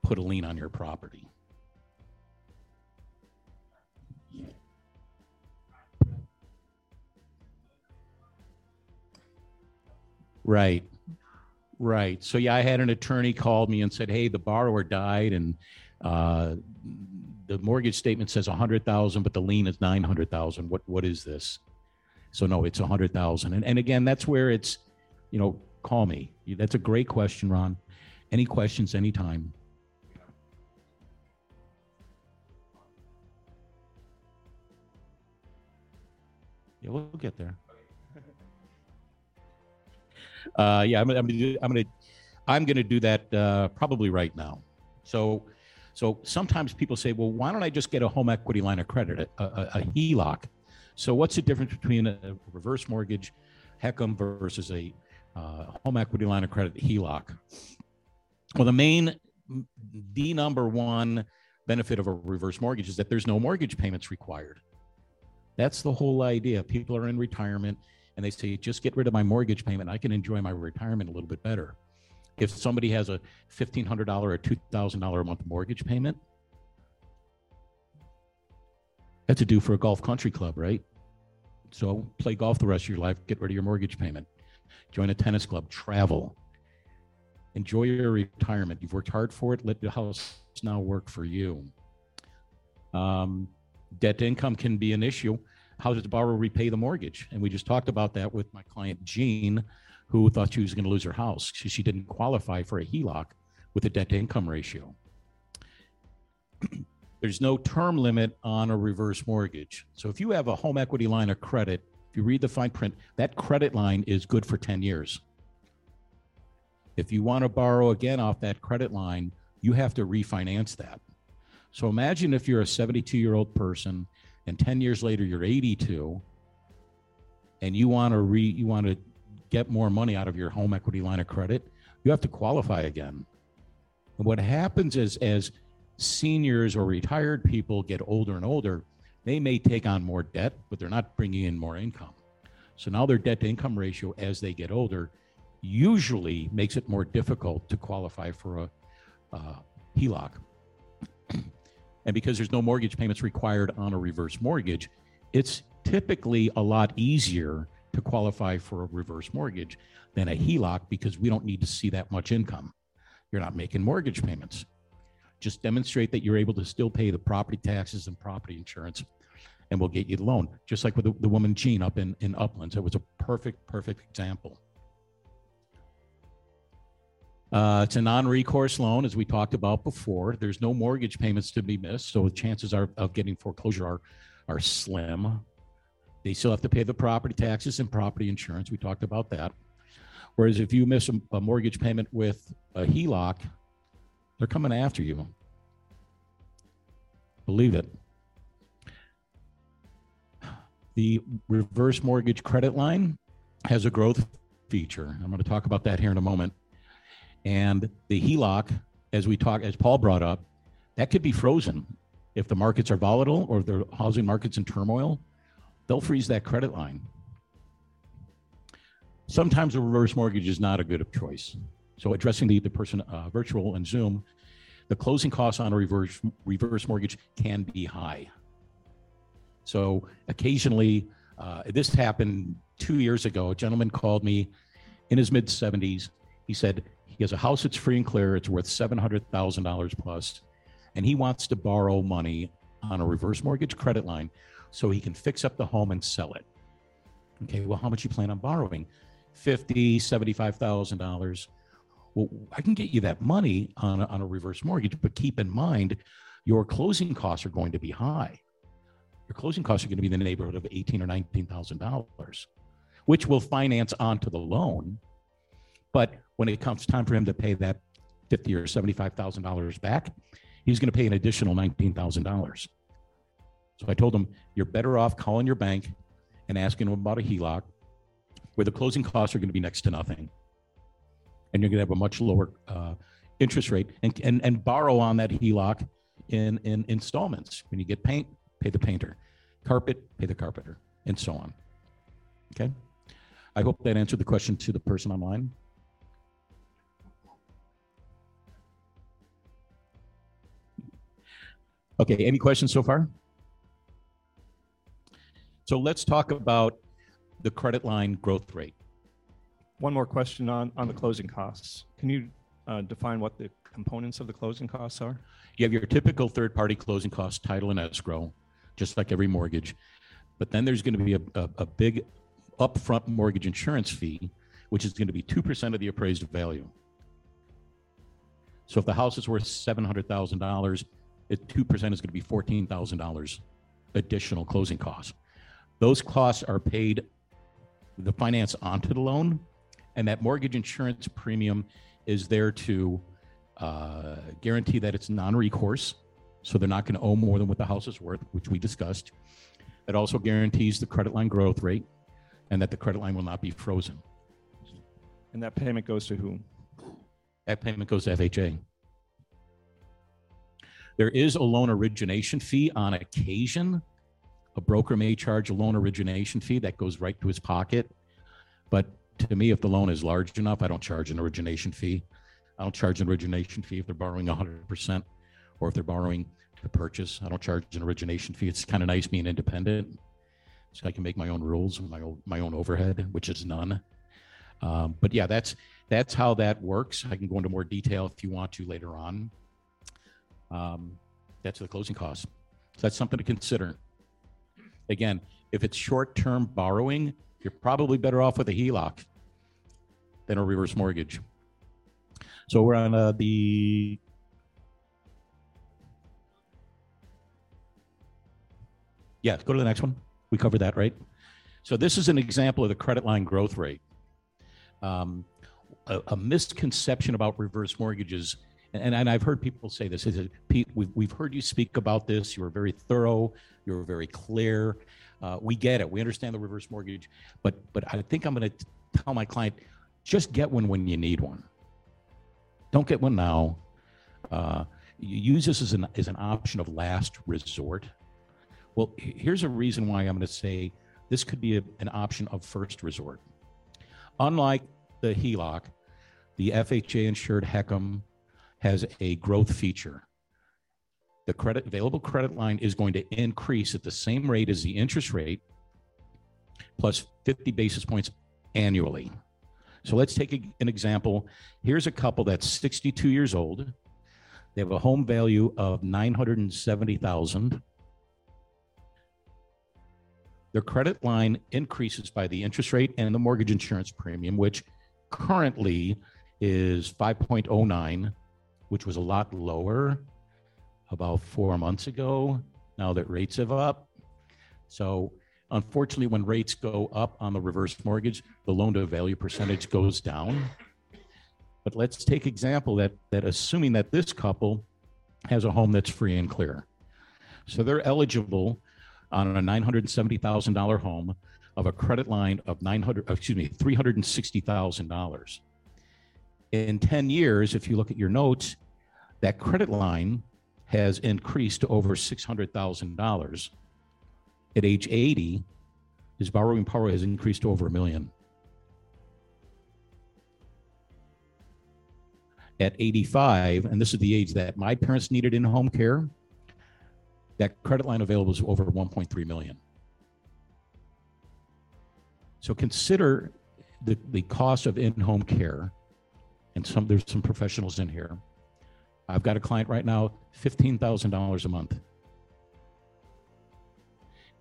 B: put a lien on your property. Right. Right. So yeah, I had an attorney called me and said, "Hey, the borrower died, and uh, the mortgage statement says a hundred thousand, but the lien is nine hundred thousand. What what is this?" So no, it's a hundred thousand. And and again, that's where it's, you know, call me. That's a great question, Ron. Any questions, anytime. Yeah, we'll get there. Uh, yeah, I'm, I'm, gonna, I'm gonna I'm gonna do that uh, probably right now. So so sometimes people say, well, why don't I just get a home equity line of credit, a, a, a HELOC? So what's the difference between a reverse mortgage, HECM versus a uh, home equity line of credit HELOC? Well, the main, the number one benefit of a reverse mortgage is that there's no mortgage payments required. That's the whole idea. People are in retirement and they say, just get rid of my mortgage payment. I can enjoy my retirement a little bit better. If somebody has a $1,500 or $2,000 a month mortgage payment, that's a due for a golf country club, right? So play golf the rest of your life, get rid of your mortgage payment, join a tennis club, travel, enjoy your retirement. You've worked hard for it. Let the house now work for you. Um, debt to income can be an issue how does the borrower repay the mortgage? And we just talked about that with my client, Jean, who thought she was going to lose her house. She, she didn't qualify for a HELOC with a debt to income ratio. There's no term limit on a reverse mortgage. So if you have a home equity line of credit, if you read the fine print, that credit line is good for 10 years. If you want to borrow again off that credit line, you have to refinance that. So imagine if you're a 72 year old person and 10 years later you're 82 and you want to re you want to get more money out of your home equity line of credit, you have to qualify again. And what happens is as seniors or retired people get older and older, they may take on more debt, but they're not bringing in more income. So now their debt to income ratio as they get older usually makes it more difficult to qualify for a uh, HELOC. And because there's no mortgage payments required on a reverse mortgage, it's typically a lot easier to qualify for a reverse mortgage than a HELOC because we don't need to see that much income. You're not making mortgage payments. Just demonstrate that you're able to still pay the property taxes and property insurance, and we'll get you the loan. Just like with the, the woman Jean up in, in Uplands. It was a perfect, perfect example. Uh, it's a non-recourse loan, as we talked about before. There's no mortgage payments to be missed, so the chances are of getting foreclosure are are slim. They still have to pay the property taxes and property insurance. We talked about that. Whereas if you miss a, a mortgage payment with a HELOC, they're coming after you. Believe it. The reverse mortgage credit line has a growth feature. I'm going to talk about that here in a moment. And the HELOC, as we talk, as Paul brought up, that could be frozen if the markets are volatile or the housing market's in turmoil. They'll freeze that credit line. Sometimes a reverse mortgage is not a good choice. So addressing the, the person uh, virtual and Zoom, the closing costs on a reverse reverse mortgage can be high. So occasionally, uh, this happened two years ago. A gentleman called me in his mid 70s. He said he has a house that's free and clear. It's worth $700,000 plus, and he wants to borrow money on a reverse mortgage credit line so he can fix up the home and sell it. Okay, well, how much you plan on borrowing? Fifty, seventy-five thousand dollars. Well, I can get you that money on a, on a reverse mortgage, but keep in mind your closing costs are going to be high. Your closing costs are going to be in the neighborhood of eighteen or nineteen thousand dollars, which will finance onto the loan. But when it comes time for him to pay that fifty or seventy-five thousand dollars back, he's going to pay an additional nineteen thousand dollars. So I told him, you're better off calling your bank and asking them about a HELOC where the closing costs are going to be next to nothing. And you're going to have a much lower uh, interest rate and, and, and borrow on that HELOC in, in installments. When you get paint, pay the painter. Carpet, pay the carpenter, and so on. Okay? I hope that answered the question to the person online. Okay, any questions so far? So let's talk about the credit line growth rate.
C: One more question on, on the closing costs. Can you uh, define what the components of the closing costs are?
B: You have your typical third party closing costs, title and escrow, just like every mortgage. But then there's going to be a, a, a big upfront mortgage insurance fee, which is going to be 2% of the appraised value. So if the house is worth $700,000, it 2% is going to be $14,000 additional closing costs. Those costs are paid the finance onto the loan, and that mortgage insurance premium is there to uh, guarantee that it's non-recourse, so they're not going to owe more than what the house is worth, which we discussed. It also guarantees the credit line growth rate, and that the credit line will not be frozen.
C: And that payment goes to whom?
B: That payment goes to FHA. There is a loan origination fee on occasion. A broker may charge a loan origination fee that goes right to his pocket. But to me, if the loan is large enough, I don't charge an origination fee. I don't charge an origination fee if they're borrowing 100% or if they're borrowing to purchase. I don't charge an origination fee. It's kind of nice being independent. So I can make my own rules, and my own, my own overhead, which is none. Um, but yeah, that's that's how that works. I can go into more detail if you want to later on. Um, that's the closing cost. So that's something to consider. Again, if it's short-term borrowing, you're probably better off with a HELOC than a reverse mortgage. So we're on uh, the yeah. Go to the next one. We covered that, right? So this is an example of the credit line growth rate. Um, a, a misconception about reverse mortgages and, and I've heard people say this, Pete, we've, we've heard you speak about this. You were very thorough. You were very clear. Uh, we get it. We understand the reverse mortgage, but, but I think I'm going to tell my client, just get one when you need one. Don't get one now. Uh, use this as an, as an option of last resort. Well, here's a reason why I'm going to say this could be a, an option of first resort. Unlike the HELOC, the FHA insured HECM has a growth feature. The credit available credit line is going to increase at the same rate as the interest rate plus 50 basis points annually. So let's take a, an example. Here's a couple that's 62 years old. They have a home value of 970,000. Their credit line increases by the interest rate and the mortgage insurance premium, which currently is 5.09, which was a lot lower about four months ago. Now that rates have up. So unfortunately, when rates go up on the reverse mortgage, the loan to value percentage goes down. But let's take example that that assuming that this couple has a home that's free and clear. So they're eligible on a $970,000 home of a credit line of 900 excuse me $360,000. In 10 years if you look at your notes that credit line has increased to over $600,000. At age 80 his borrowing power has increased to over a million. At 85, and this is the age that my parents needed in home care, that credit line available is over 1.3 million. So consider the, the cost of in-home care, and some there's some professionals in here. I've got a client right now, $15,000 a month.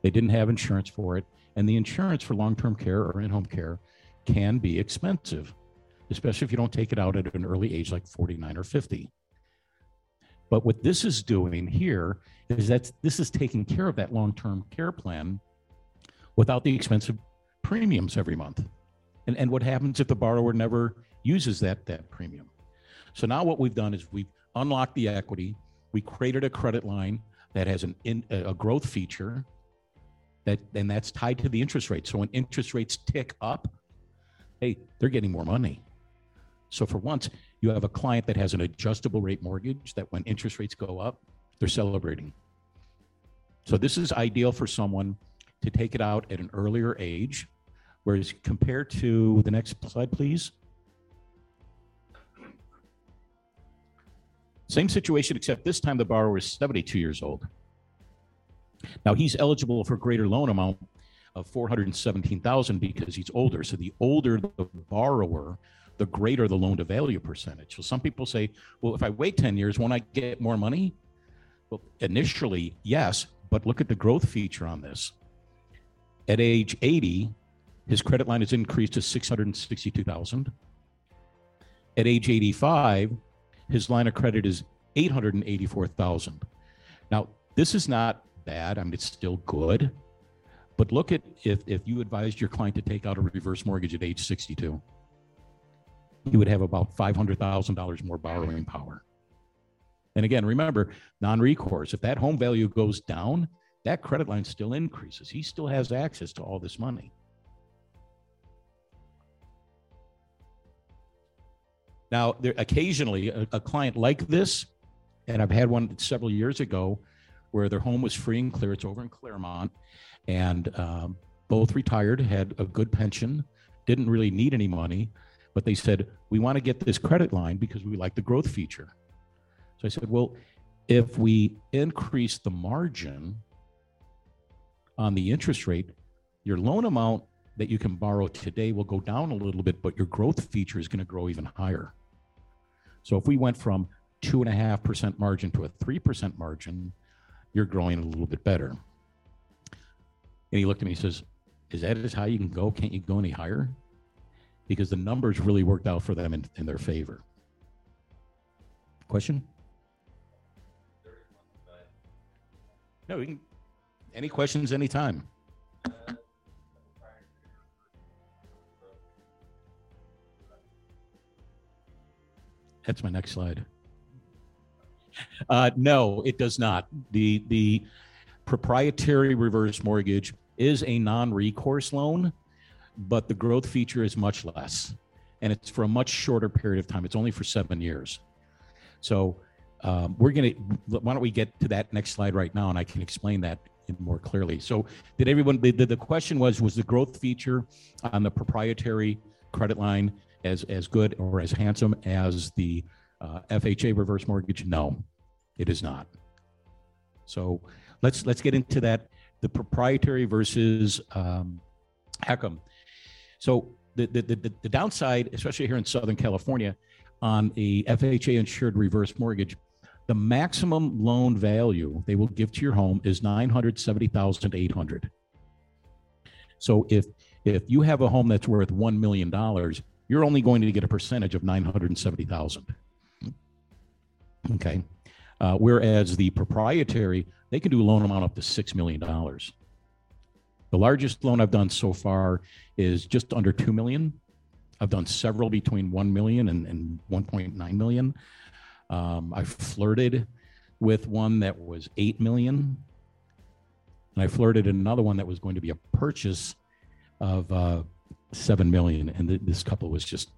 B: They didn't have insurance for it, and the insurance for long-term care or in-home care can be expensive, especially if you don't take it out at an early age like 49 or 50. But what this is doing here is that this is taking care of that long-term care plan without the expensive premiums every month. And, and what happens if the borrower never uses that, that premium? So now what we've done is we've unlocked the equity. We created a credit line that has an in, a growth feature that and that's tied to the interest rate. So when interest rates tick up, hey, they're getting more money. So for once, you have a client that has an adjustable rate mortgage that when interest rates go up, they're celebrating. So this is ideal for someone to take it out at an earlier age, whereas compared to the next slide, please. Same situation, except this time the borrower is 72 years old. Now he's eligible for a greater loan amount of 417,000 because he's older. So the older the borrower, the greater the loan to value percentage. So some people say, well, if I wait 10 years, won't I get more money? Well, initially, yes, but look at the growth feature on this. At age 80, his credit line has increased to 662,000. At age 85, his line of credit is 884,000. Now, this is not bad. I mean, it's still good. But look at if, if you advised your client to take out a reverse mortgage at age 62, he would have about $500,000 more borrowing power. And again, remember, non recourse, if that home value goes down, that credit line still increases. He still has access to all this money. Now, there, occasionally, a, a client like this, and I've had one several years ago where their home was free and clear. It's over in Claremont, and um, both retired, had a good pension, didn't really need any money, but they said we want to get this credit line because we like the growth feature. So I said, well, if we increase the margin on the interest rate, your loan amount that you can borrow today will go down a little bit, but your growth feature is going to grow even higher. So if we went from two and a half percent margin to a three percent margin, you're growing a little bit better. And he looked at me and says, Is that as high you can go? Can't you go any higher? Because the numbers really worked out for them in, in their favor. Question? No, we can, any questions anytime. That's my next slide. Uh, no, it does not. The the proprietary reverse mortgage is a non-recourse loan, but the growth feature is much less, and it's for a much shorter period of time. It's only for seven years. So um, we're gonna. Why don't we get to that next slide right now, and I can explain that more clearly. So did everyone? The, the question was: Was the growth feature on the proprietary credit line as as good or as handsome as the uh, FHA reverse mortgage? No, it is not. So let's let's get into that. The proprietary versus um, HECM. So the, the the the downside, especially here in Southern California, on a FHA insured reverse mortgage, the maximum loan value they will give to your home is nine hundred seventy thousand eight hundred. So if if you have a home that's worth one million dollars, you're only going to get a percentage of nine hundred seventy thousand. Okay. Uh, whereas the proprietary, they can do a loan amount up to $6 million. The largest loan I've done so far is just under 2 million. I've done several between 1 million and, and 1.9 million. Um, I flirted with one that was 8 million. And I flirted another one that was going to be a purchase of uh, 7 million. And th- this couple was just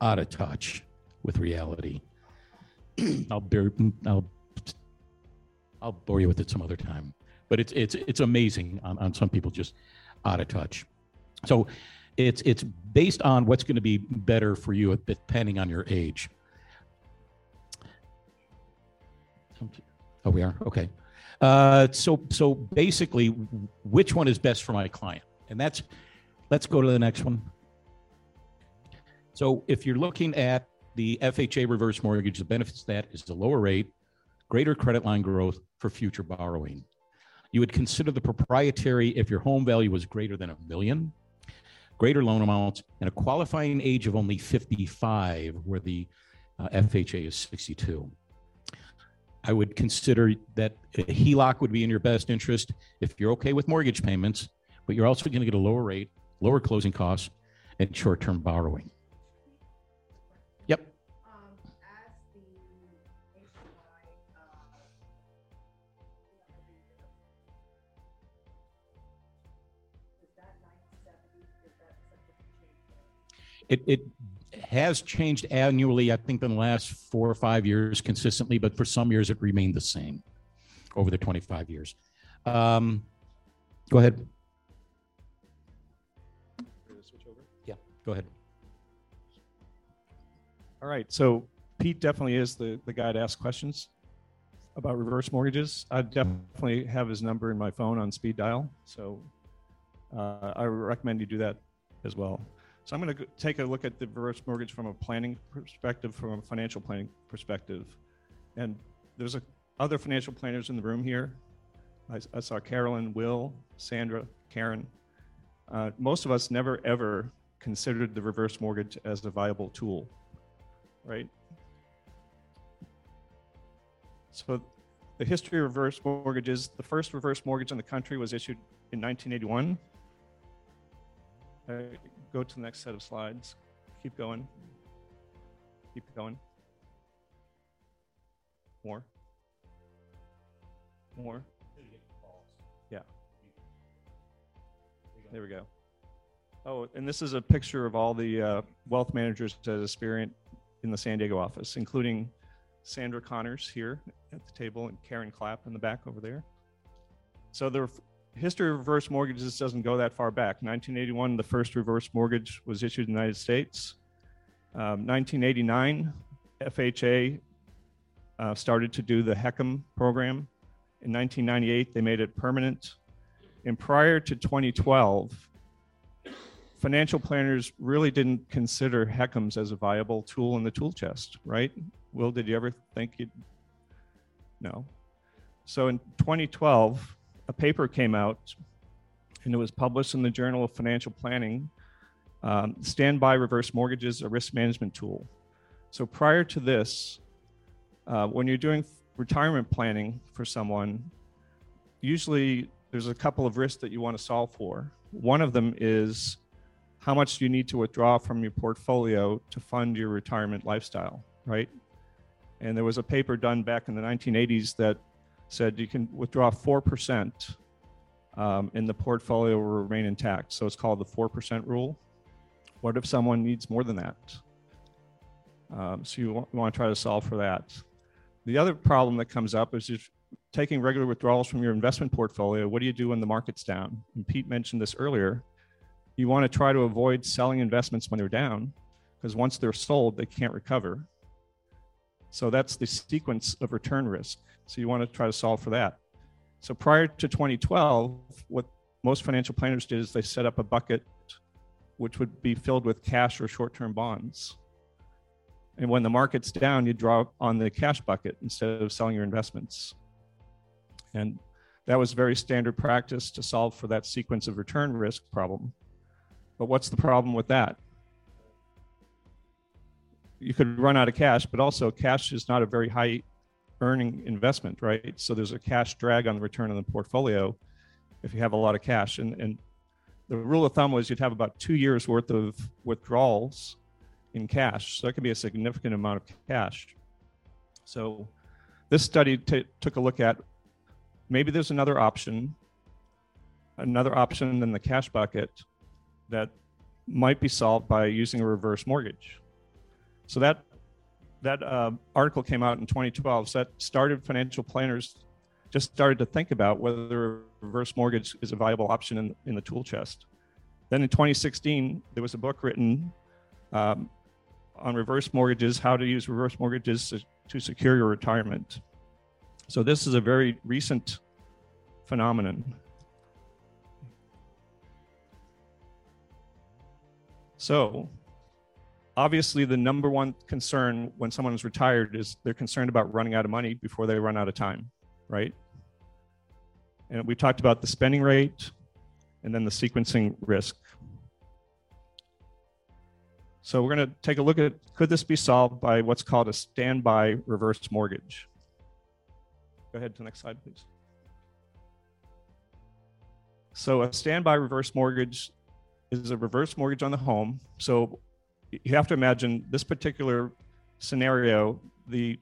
B: out of touch with reality. I'll bear, I'll I'll bore you with it some other time. But it's it's it's amazing on, on some people just out of touch. So it's it's based on what's going to be better for you depending on your age. Oh, we are okay. Uh, so so basically, which one is best for my client? And that's let's go to the next one. So if you're looking at the FHA reverse mortgage, the benefits of that is the lower rate, greater credit line growth for future borrowing. You would consider the proprietary if your home value was greater than a million, greater loan amounts, and a qualifying age of only 55, where the uh, FHA is 62. I would consider that a HELOC would be in your best interest if you're okay with mortgage payments, but you're also going to get a lower rate, lower closing costs, and short term borrowing. Yep. It, it has changed annually, I think, in the last four or five years consistently, but for some years it remained the same over the 25 years. Um, go ahead. Go ahead.
C: All right, so Pete definitely is the, the guy to ask questions about reverse mortgages. I definitely have his number in my phone on speed dial, so uh, I recommend you do that as well. So I'm going to take a look at the reverse mortgage from a planning perspective, from a financial planning perspective. And there's a, other financial planners in the room here. I, I saw Carolyn, Will, Sandra, Karen. Uh, most of us never ever considered the reverse mortgage as a viable tool, right? So the history of reverse mortgages, the first reverse mortgage in the country was issued in 1981. Uh, go to the next set of slides. Keep going. Keep going. More. More. Yeah. There we go. Oh, and this is a picture of all the uh, wealth managers at Aspiriant in the San Diego office, including Sandra Connors here at the table and Karen Clapp in the back over there. So the history of reverse mortgages doesn't go that far back. 1981, the first reverse mortgage was issued in the United States. Um, 1989, FHA uh, started to do the HECM program. In 1998, they made it permanent. And prior to 2012, financial planners really didn't consider HECMs as a viable tool in the tool chest, right? Will, did you ever think you'd? No. So in 2012, a paper came out and it was published in the Journal of Financial Planning. Um, standby reverse mortgages, a risk management tool. So prior to this, uh, when you're doing retirement planning for someone, usually there's a couple of risks that you want to solve for. One of them is how much do you need to withdraw from your portfolio to fund your retirement lifestyle, right? And there was a paper done back in the 1980s that said you can withdraw 4% um, and the portfolio will remain intact. So it's called the 4% rule. What if someone needs more than that? Um, so you want, you want to try to solve for that. The other problem that comes up is if taking regular withdrawals from your investment portfolio, what do you do when the market's down? And Pete mentioned this earlier. You want to try to avoid selling investments when they're down because once they're sold, they can't recover. So that's the sequence of return risk. So you want to try to solve for that. So prior to 2012, what most financial planners did is they set up a bucket which would be filled with cash or short term bonds. And when the market's down, you draw on the cash bucket instead of selling your investments. And that was very standard practice to solve for that sequence of return risk problem. But what's the problem with that? You could run out of cash, but also cash is not a very high earning investment, right? So there's a cash drag on the return on the portfolio if you have a lot of cash. And, and the rule of thumb was you'd have about two years worth of withdrawals in cash. So that could be a significant amount of cash. So this study t- took a look at maybe there's another option, another option than the cash bucket that might be solved by using a reverse mortgage. So that that uh, article came out in 2012. So that started financial planners just started to think about whether a reverse mortgage is a viable option in, in the tool chest. Then in 2016, there was a book written um, on reverse mortgages, how to use reverse mortgages to secure your retirement. So this is a very recent phenomenon. So obviously the number one concern when someone is retired is they're concerned about running out of money before they run out of time, right? And we talked about the spending rate and then the sequencing risk. So we're going to take a look at could this be solved by what's called a standby reverse mortgage? Go ahead to the next slide, please. So a standby reverse mortgage is a reverse mortgage on the home. So you have to imagine this particular scenario, the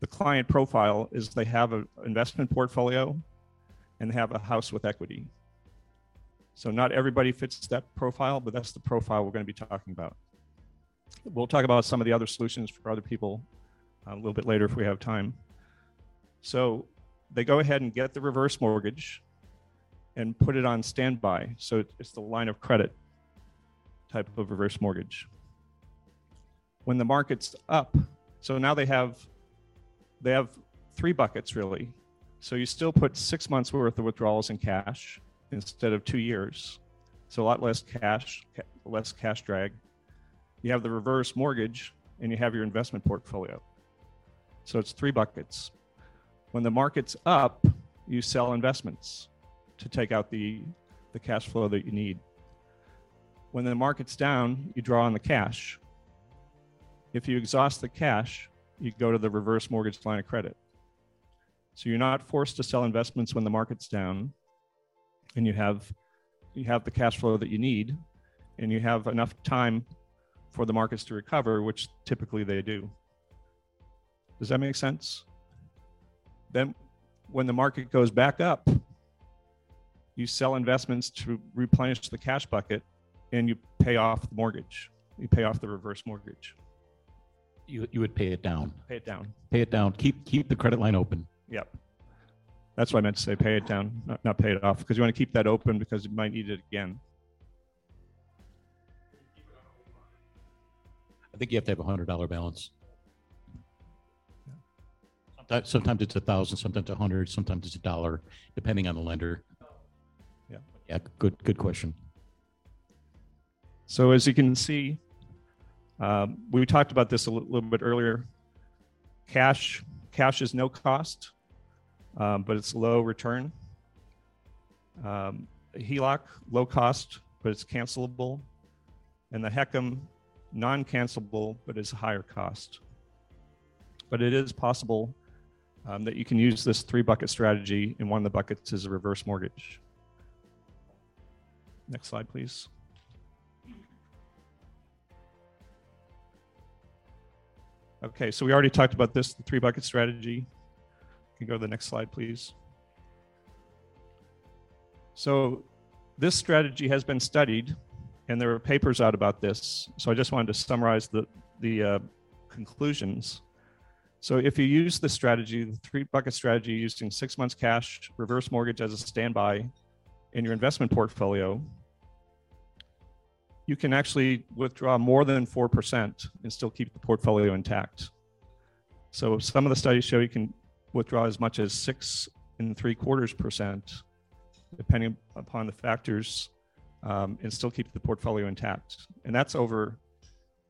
C: the client profile is they have an investment portfolio and they have a house with equity. So not everybody fits that profile, but that's the profile we're going to be talking about. We'll talk about some of the other solutions for other people uh, a little bit later if we have time. So they go ahead and get the reverse mortgage and put it on standby. So it's the line of credit type of reverse mortgage. When the market's up, so now they have they have three buckets really. So you still put six months worth of withdrawals in cash instead of two years. So a lot less cash, less cash drag. You have the reverse mortgage and you have your investment portfolio. So it's three buckets. When the market's up, you sell investments to take out the, the cash flow that you need. When the market's down, you draw on the cash. If you exhaust the cash, you go to the reverse mortgage line of credit. So you're not forced to sell investments when the market's down, and you have you have the cash flow that you need, and you have enough time for the markets to recover, which typically they do. Does that make sense? Then, when the market goes back up, you sell investments to replenish the cash bucket, and you pay off the mortgage. You pay off the reverse mortgage.
B: You, you would pay it down,
C: Pay it down.
B: pay it down, keep, keep the credit line open.
C: Yep. That's what I meant to say. Pay it down, not, not pay it off, because you want to keep that open because you might need it again.
B: I think you have to have a hundred dollar balance. Sometimes, sometimes it's a thousand, sometimes a hundred, sometimes it's a dollar, depending on the lender.
C: Yeah.
B: Good, good question.
C: So as you can see, um, we talked about this a li- little bit earlier. Cash, cash is no cost, um, but it's low return. Um, HELOC, low cost, but it's cancelable. And the HECM, non-cancelable, but is higher cost. But it is possible um, that you can use this three bucket strategy, and one of the buckets is a reverse mortgage. Next slide, please. Okay, so we already talked about this, the three bucket strategy. Can go to the next slide, please? So this strategy has been studied and there are papers out about this. So I just wanted to summarize the, the uh, conclusions. So if you use this strategy, the three bucket strategy using six months cash, reverse mortgage as a standby in your investment portfolio, you can actually withdraw more than 4% and still keep the portfolio intact. So some of the studies show you can withdraw as much as six and three quarters percent, depending upon the factors, um, and still keep the portfolio intact. And that's over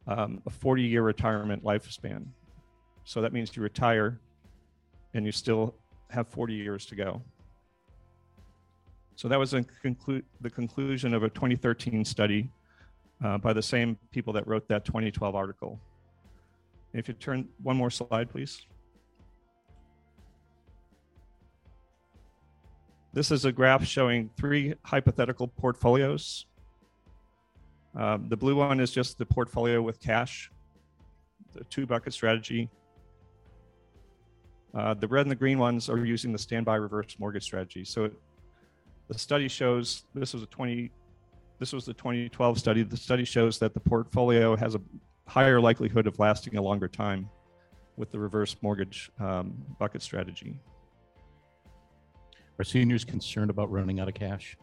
C: um, a 40 year retirement lifespan. So that means you retire and you still have 40 years to go. So that was conclu- the conclusion of a 2013 study uh, by the same people that wrote that 2012 article. If you turn one more slide, please. This is a graph showing three hypothetical portfolios. Um, the blue one is just the portfolio with cash, the two bucket strategy. Uh, the red and the green ones are using the standby reverse mortgage strategy. So the study shows this was a 20 this was the 2012 study. The study shows that the portfolio has a higher likelihood of lasting a longer time with the reverse mortgage um, bucket strategy.
B: Are seniors concerned about running out of cash?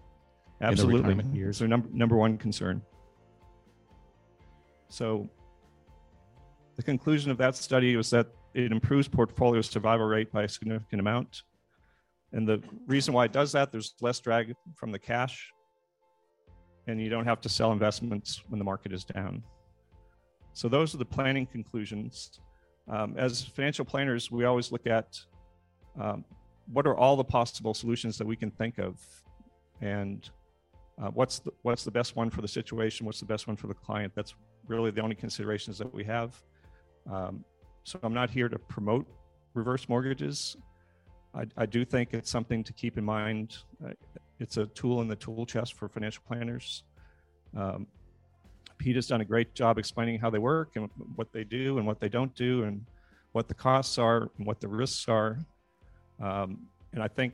C: Absolutely.
B: years.
C: So number number one concern. So the conclusion of that study was that it improves portfolio survival rate by a significant amount. And the reason why it does that, there's less drag from the cash, and you don't have to sell investments when the market is down. So those are the planning conclusions. Um, as financial planners, we always look at um, what are all the possible solutions that we can think of, and uh, what's the, what's the best one for the situation? What's the best one for the client? That's really the only considerations that we have. Um, so I'm not here to promote reverse mortgages. I, I do think it's something to keep in mind. Uh, it's a tool in the tool chest for financial planners. Um, Pete has done a great job explaining how they work and what they do and what they don't do and what the costs are and what the risks are. Um, and I think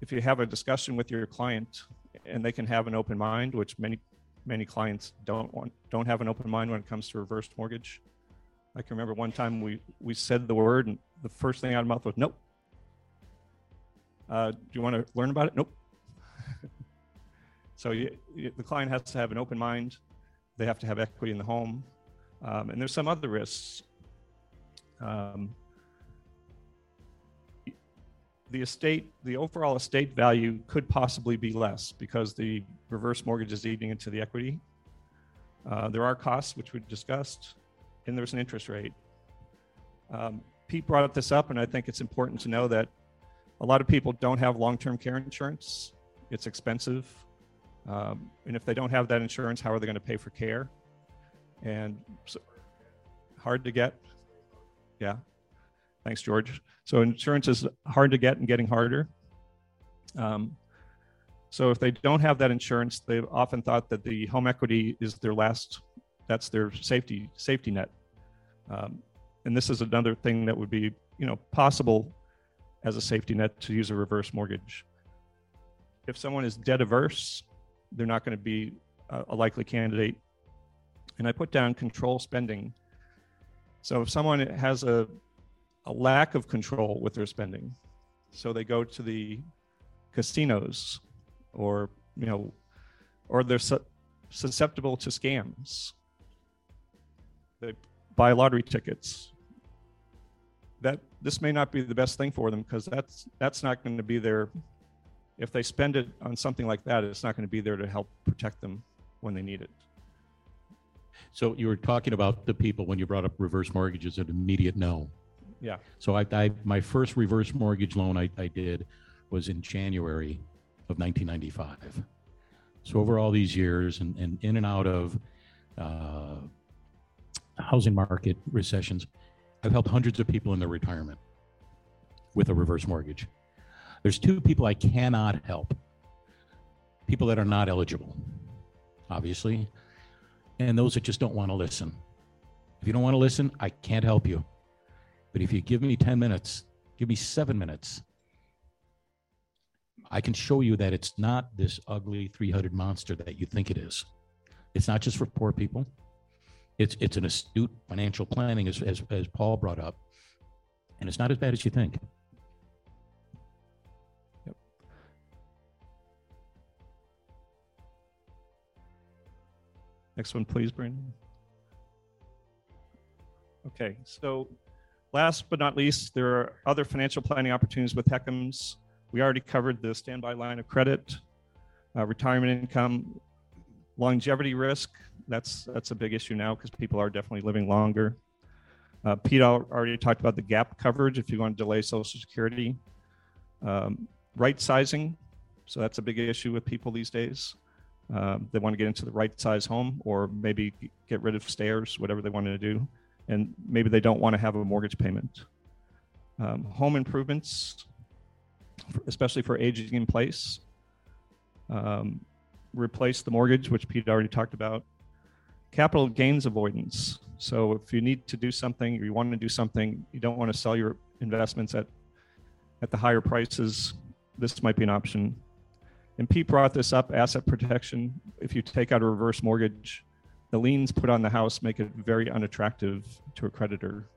C: if you have a discussion with your client and they can have an open mind, which many many clients don't want don't have an open mind when it comes to reverse mortgage. I can remember one time we we said the word and the first thing out of mouth was nope. Uh, do you want to learn about it? Nope. so you, you, the client has to have an open mind. They have to have equity in the home, um, and there's some other risks. Um, the estate, the overall estate value could possibly be less because the reverse mortgage is eating into the equity. Uh, there are costs, which we discussed, and there's an interest rate. Um, Pete brought this up, and I think it's important to know that a lot of people don't have long-term care insurance. It's expensive, um, and if they don't have that insurance, how are they going to pay for care? And so, hard to get. Yeah. Thanks, George. So insurance is hard to get and getting harder. Um, so if they don't have that insurance, they've often thought that the home equity is their last, that's their safety safety net. Um, and this is another thing that would be, you know, possible as a safety net to use a reverse mortgage. If someone is debt averse, they're not going to be a, a likely candidate. And I put down control spending. So if someone has a a lack of control with their spending. So they go to the casinos or, you know, or they're su- susceptible to scams. They buy lottery tickets. That this may not be the best thing for them because that's that's not going to be there. If they spend it on something like that, it's not going to be there to help protect them when they need it.
B: So you were talking about the people when you brought up reverse mortgages, an immediate no.
C: Yeah.
B: So I, I my first reverse mortgage loan I, I did was in January of 1995. So over all these years and, and in and out of uh, housing market recessions, I've helped hundreds of people in their retirement with a reverse mortgage. There's two people I cannot help people that are not eligible, obviously, and those that just don't want to listen. If you don't want to listen, I can't help you. But if you give me 10 minutes, give me seven minutes, I can show you that it's not this ugly 300 monster that you think it is. It's not just for poor people. It's, it's an astute financial planning, as, as, as Paul brought up. And it's not as bad as you think.
C: Next one, please, Brandon. Okay, so last but not least, there are other financial planning opportunities with HECMs. We already covered the standby line of credit, uh, retirement income, longevity risk. That's that's a big issue now because people are definitely living longer. Uh, Pete already talked about the gap coverage if you want to delay Social Security. Um, right sizing, so that's a big issue with people these days. Um, they want to get into the right size home or maybe get rid of stairs, whatever they want to do. And maybe they don't want to have a mortgage payment. Um, home improvements, especially for aging in place. Um, replace the mortgage, which Pete already talked about. Capital gains avoidance. So if you need to do something or you want to do something, you don't want to sell your investments at, at the higher prices, this might be an option. And Pete brought this up asset protection. If you take out a reverse mortgage, the liens put on the house make it very unattractive to a creditor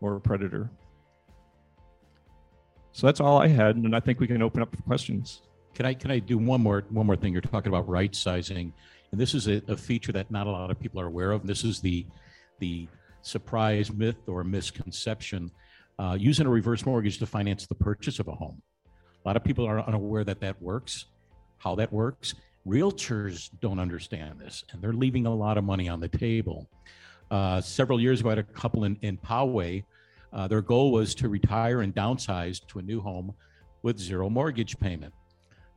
C: or a predator. So that's all I had. And I think we can open up for questions.
B: Can I can I do one more one more thing? You're talking about right sizing, and this is a, a feature that not a lot of people are aware of. This is the the surprise myth or misconception uh, using a reverse mortgage to finance the purchase of a home. A lot of people are unaware that that works, how that works. Realtors don't understand this, and they're leaving a lot of money on the table. Uh, several years ago, I had a couple in, in Poway. Uh, their goal was to retire and downsize to a new home with zero mortgage payment.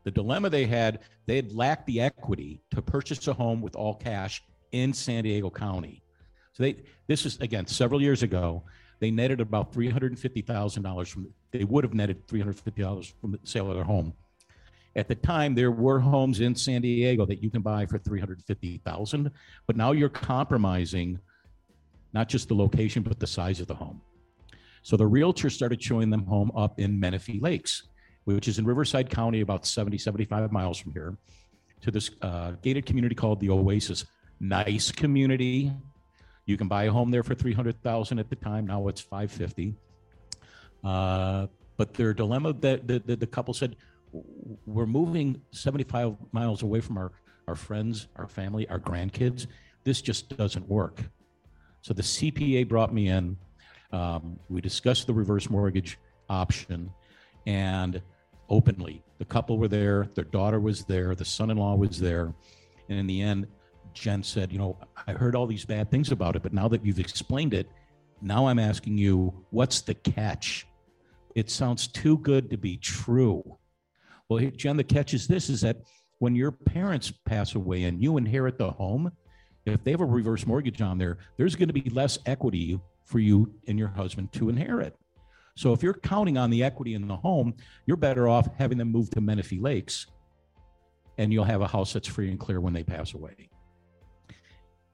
B: The dilemma they had, they had lacked the equity to purchase a home with all cash in San Diego County. So they, this is again several years ago. They netted about three hundred and fifty thousand dollars from. They would have netted three hundred fifty dollars from the sale of their home. At the time, there were homes in San Diego that you can buy for three hundred fifty thousand, but now you're compromising not just the location but the size of the home. So the realtor started showing them home up in Menifee Lakes which is in Riverside County, about 70, 75 miles from here, to this uh, gated community called the Oasis. Nice community. You can buy a home there for 300,000 at the time. Now it's 550. Uh, but their dilemma that the, the, the couple said, we're moving 75 miles away from our, our friends, our family, our grandkids. This just doesn't work. So the CPA brought me in. Um, we discussed the reverse mortgage option and openly. The couple were there, their daughter was there, the son in law was there. And in the end, Jen said, You know, I heard all these bad things about it, but now that you've explained it, now I'm asking you, what's the catch? It sounds too good to be true. Well, Jen, the catch is this is that when your parents pass away and you inherit the home, if they have a reverse mortgage on there, there's going to be less equity for you and your husband to inherit. So if you're counting on the equity in the home, you're better off having them move to Menifee Lakes and you'll have a house that's free and clear when they pass away.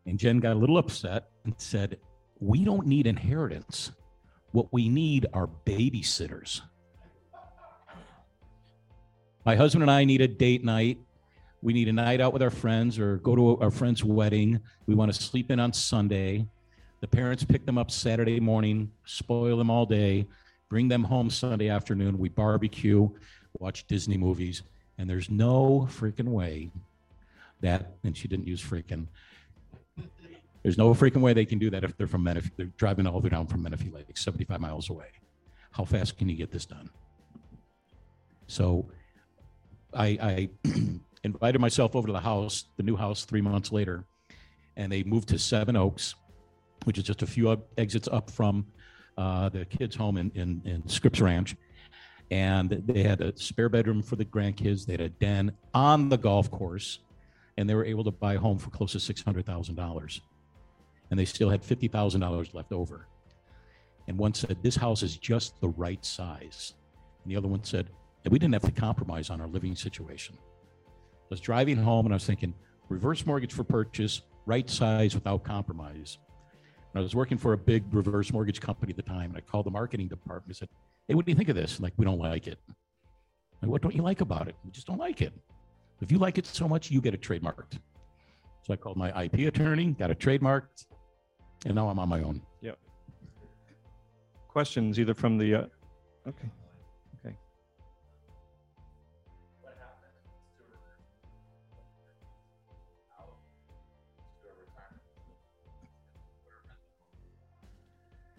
B: And Jen got a little upset and said, We don't need inheritance. What we need are babysitters. My husband and I need a date night. We need a night out with our friends or go to our friend's wedding. We want to sleep in on Sunday. The parents pick them up Saturday morning, spoil them all day, bring them home Sunday afternoon. We barbecue, watch Disney movies, and there's no freaking way that, and she didn't use freaking, there's no freaking way they can do that if they're from Menifee, they're driving all the way down from Menifee Lake, 75 miles away. How fast can you get this done? So I, I invited myself over to the house, the new house, three months later, and they moved to Seven Oaks, which is just a few exits up from uh, the kids' home in, in, in Scripps Ranch. And they had a spare bedroom for the grandkids. They had a den on the golf course, and they were able to buy a home for close to $600,000. And they still had $50,000 left over. And one said, This house is just the right size. And the other one said, and we didn't have to compromise on our living situation. I was driving home and I was thinking, reverse mortgage for purchase, right size without compromise. I was working for a big reverse mortgage company at the time, and I called the marketing department. I said, "Hey, what do you think of this?" Like, we don't like it. Like, what don't you like about it? We just don't like it. If you like it so much, you get it trademarked. So I called my IP attorney, got it trademarked, and now I'm on my own. Yep.
C: Questions either from the, uh, okay.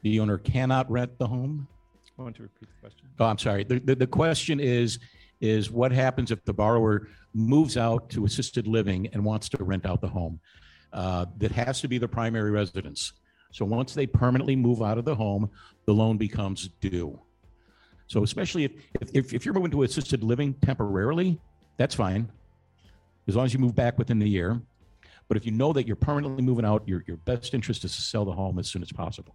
B: The owner cannot rent the home.
C: I want to repeat the question.
B: Oh, I'm sorry. The, the, the question is, is what happens if the borrower moves out to assisted living and wants to rent out the home? Uh, that has to be the primary residence. So once they permanently move out of the home, the loan becomes due. So especially if, if, if you're moving to assisted living temporarily, that's fine. As long as you move back within the year. But if you know that you're permanently moving out, your, your best interest is to sell the home as soon as possible.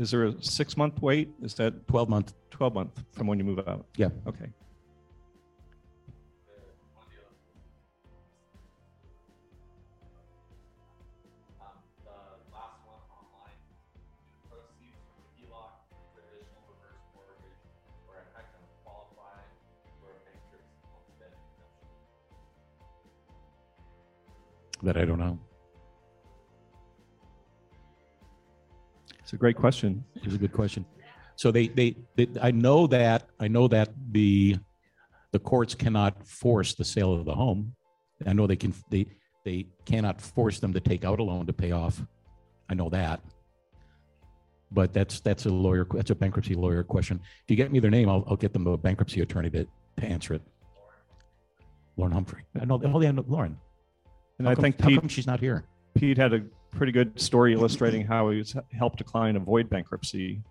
C: Is there a six-month wait? Is that
B: 12 month,
C: 12 month from when you move out?
B: Yeah.
C: Okay.
B: That I don't one
C: It's a great question.
B: It's a good question. So they, they, they, I know that, I know that the, the courts cannot force the sale of the home. I know they can, they, they cannot force them to take out a loan to pay off. I know that. But that's, that's a lawyer, that's a bankruptcy lawyer question. If you get me their name, I'll, I'll get them a bankruptcy attorney to, to answer it. Lauren Humphrey. I know, oh, yeah, Lauren.
C: And
B: How
C: I
B: come-
C: think
B: How
C: Pete,
B: come she's not here?
C: Pete had a pretty good story illustrating how he's helped a client avoid bankruptcy,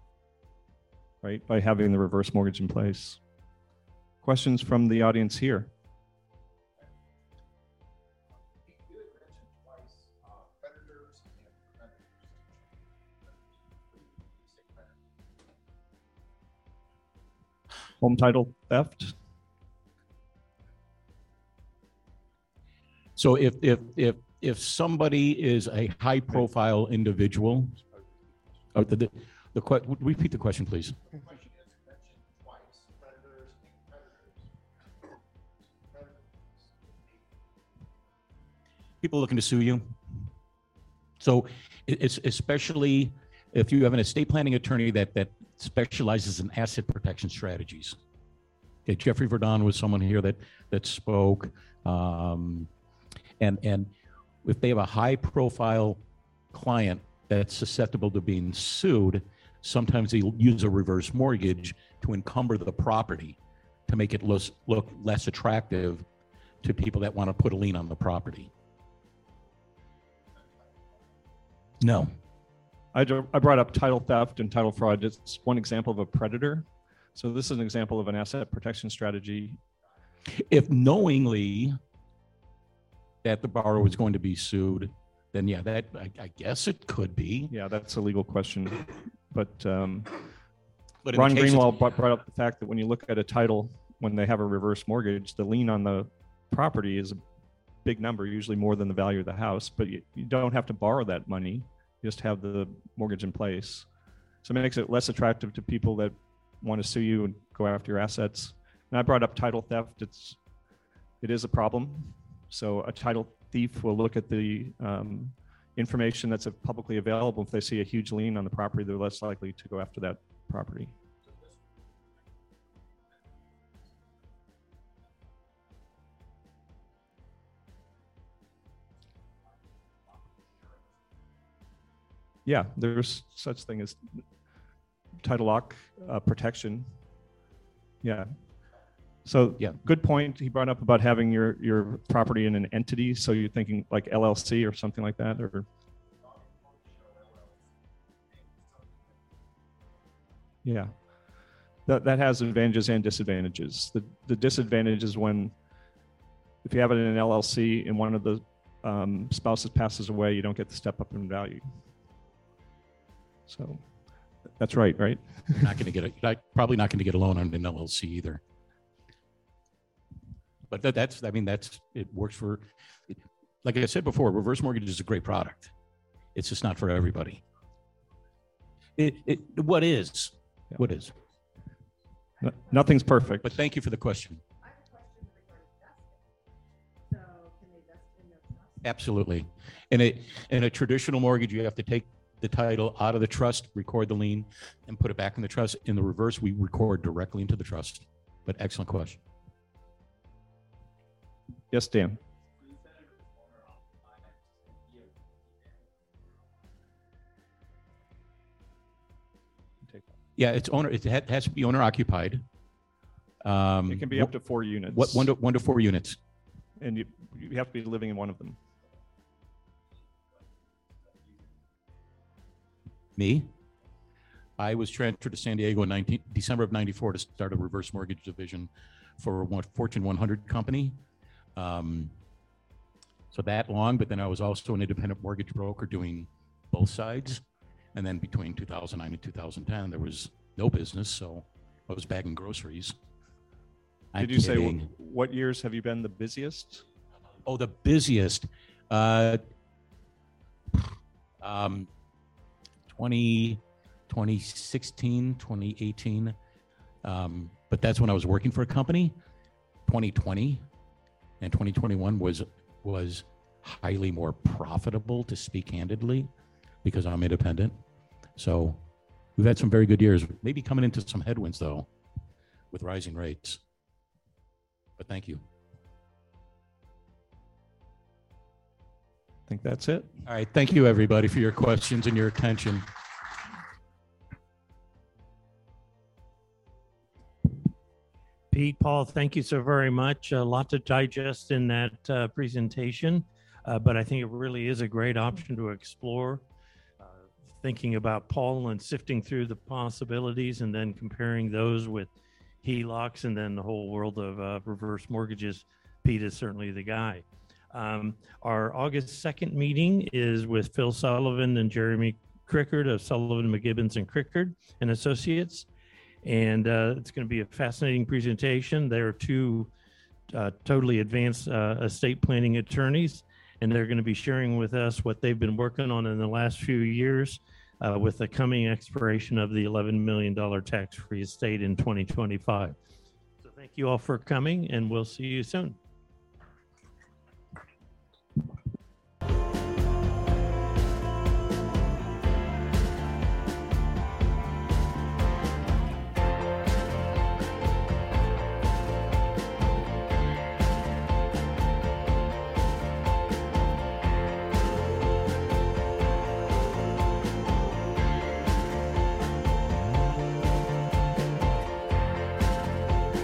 C: right, by having the reverse mortgage in place. Questions from the audience here? Home title theft?
B: So if, if, if, if somebody is a high profile individual, oh, the, the, the, que- repeat the question, please. People looking to sue you. So it- it's especially if you have an estate planning attorney that, that specializes in asset protection strategies. Okay, Jeffrey Verdon was someone here that, that spoke. Um, and and if they have a high profile client that's susceptible to being sued sometimes they'll use a reverse mortgage to encumber the property to make it less, look less attractive to people that want to put a lien on the property no
C: I, I brought up title theft and title fraud. It's one example of a predator. So this is an example of an asset protection strategy.
B: if knowingly that the borrower was going to be sued then yeah that i, I guess it could be
C: Yeah, that's a legal question. But um,
B: but
C: Ron
B: case
C: Greenwald brought, brought up the fact that when you look at a title, when they have a reverse mortgage, the lien on the property is a big number, usually more than the value of the house. But you, you don't have to borrow that money; you just have the mortgage in place. So it makes it less attractive to people that want to sue you and go after your assets. And I brought up title theft. It's it is a problem. So a title thief will look at the um, information that's publicly available. If they see a huge lien on the property, they're less likely to go after that property. Yeah, there's such thing as title lock uh, protection. Yeah. So
B: Yeah.
C: good point. He brought up about having your your property in an entity. So you're thinking like LLC or something like that, or Yeah. That, that has advantages and disadvantages. The, the disadvantage is when, if you have it in an LLC and one of the um, spouses passes away, you don't get the step up in value. So that's right, right?
B: You're not going to get a, like, probably not going to get a loan on an LLC either. But that, that's, I mean, that's, it works for, like I said before, reverse mortgage is a great product. It's just not for everybody. It, it, what is,
C: Yeah.
B: what is?
C: No- Nothing's perfect.
B: But thank you for the question.
D: I have a question regarding vesting. So can they vest in their trust?
B: Absolutely. In a, in a traditional mortgage, you have to take the title out of the trust, record the lien, and put it back in the trust. In the reverse, we record directly into the trust. But excellent question.
C: Yes, Dan.
B: Yeah, it's owner, it ha- has to be owner occupied. Um,
C: It can be up to four units.
B: What, one to, one to four units.
C: And you, you have to be living in one of them.
B: Me? I was transferred to San Diego in 19, December of 94 to start a reverse mortgage division for a Fortune 100 company. Um, so that long, but then I was also an independent mortgage broker doing both sides. And then between 2009 and 2010, there was no business, so I was bagging groceries. I'm
C: Did you say
B: kidding.
C: wh- what years have you been the busiest?
B: Oh, the busiest. Uh, um, 20, 2016, 2018. Um, but that's when I was working for a company. 2020 and 2021 was was highly more profitable to speak candidly because I'm independent. So we've had some very good years. Maybe coming into some headwinds though with rising rates. But thank you.
C: I think that's it.
B: All right. Thank you, everybody, for your questions and your attention.
A: Pete, Paul, thank you so very much. A lot to digest in that uh, presentation, uh, but I think it really is a great option to explore. Uh, thinking about Paul and sifting through the possibilities and then comparing those with HELOCs and then the whole world of uh, reverse mortgages. Pete is certainly the guy. Um, our August 2nd meeting is with Phil Sullivan and Jeremy Crickard of Sullivan, McGibbons, and Crickard and Associates and uh, it's going to be a fascinating presentation. They're two uh, totally advanced uh, estate planning attorneys, and they're going to be sharing with us what they've been working on in the last few years uh, with the coming expiration of the $11 million tax-free estate in 2025. So thank you all for coming, and we'll see you soon.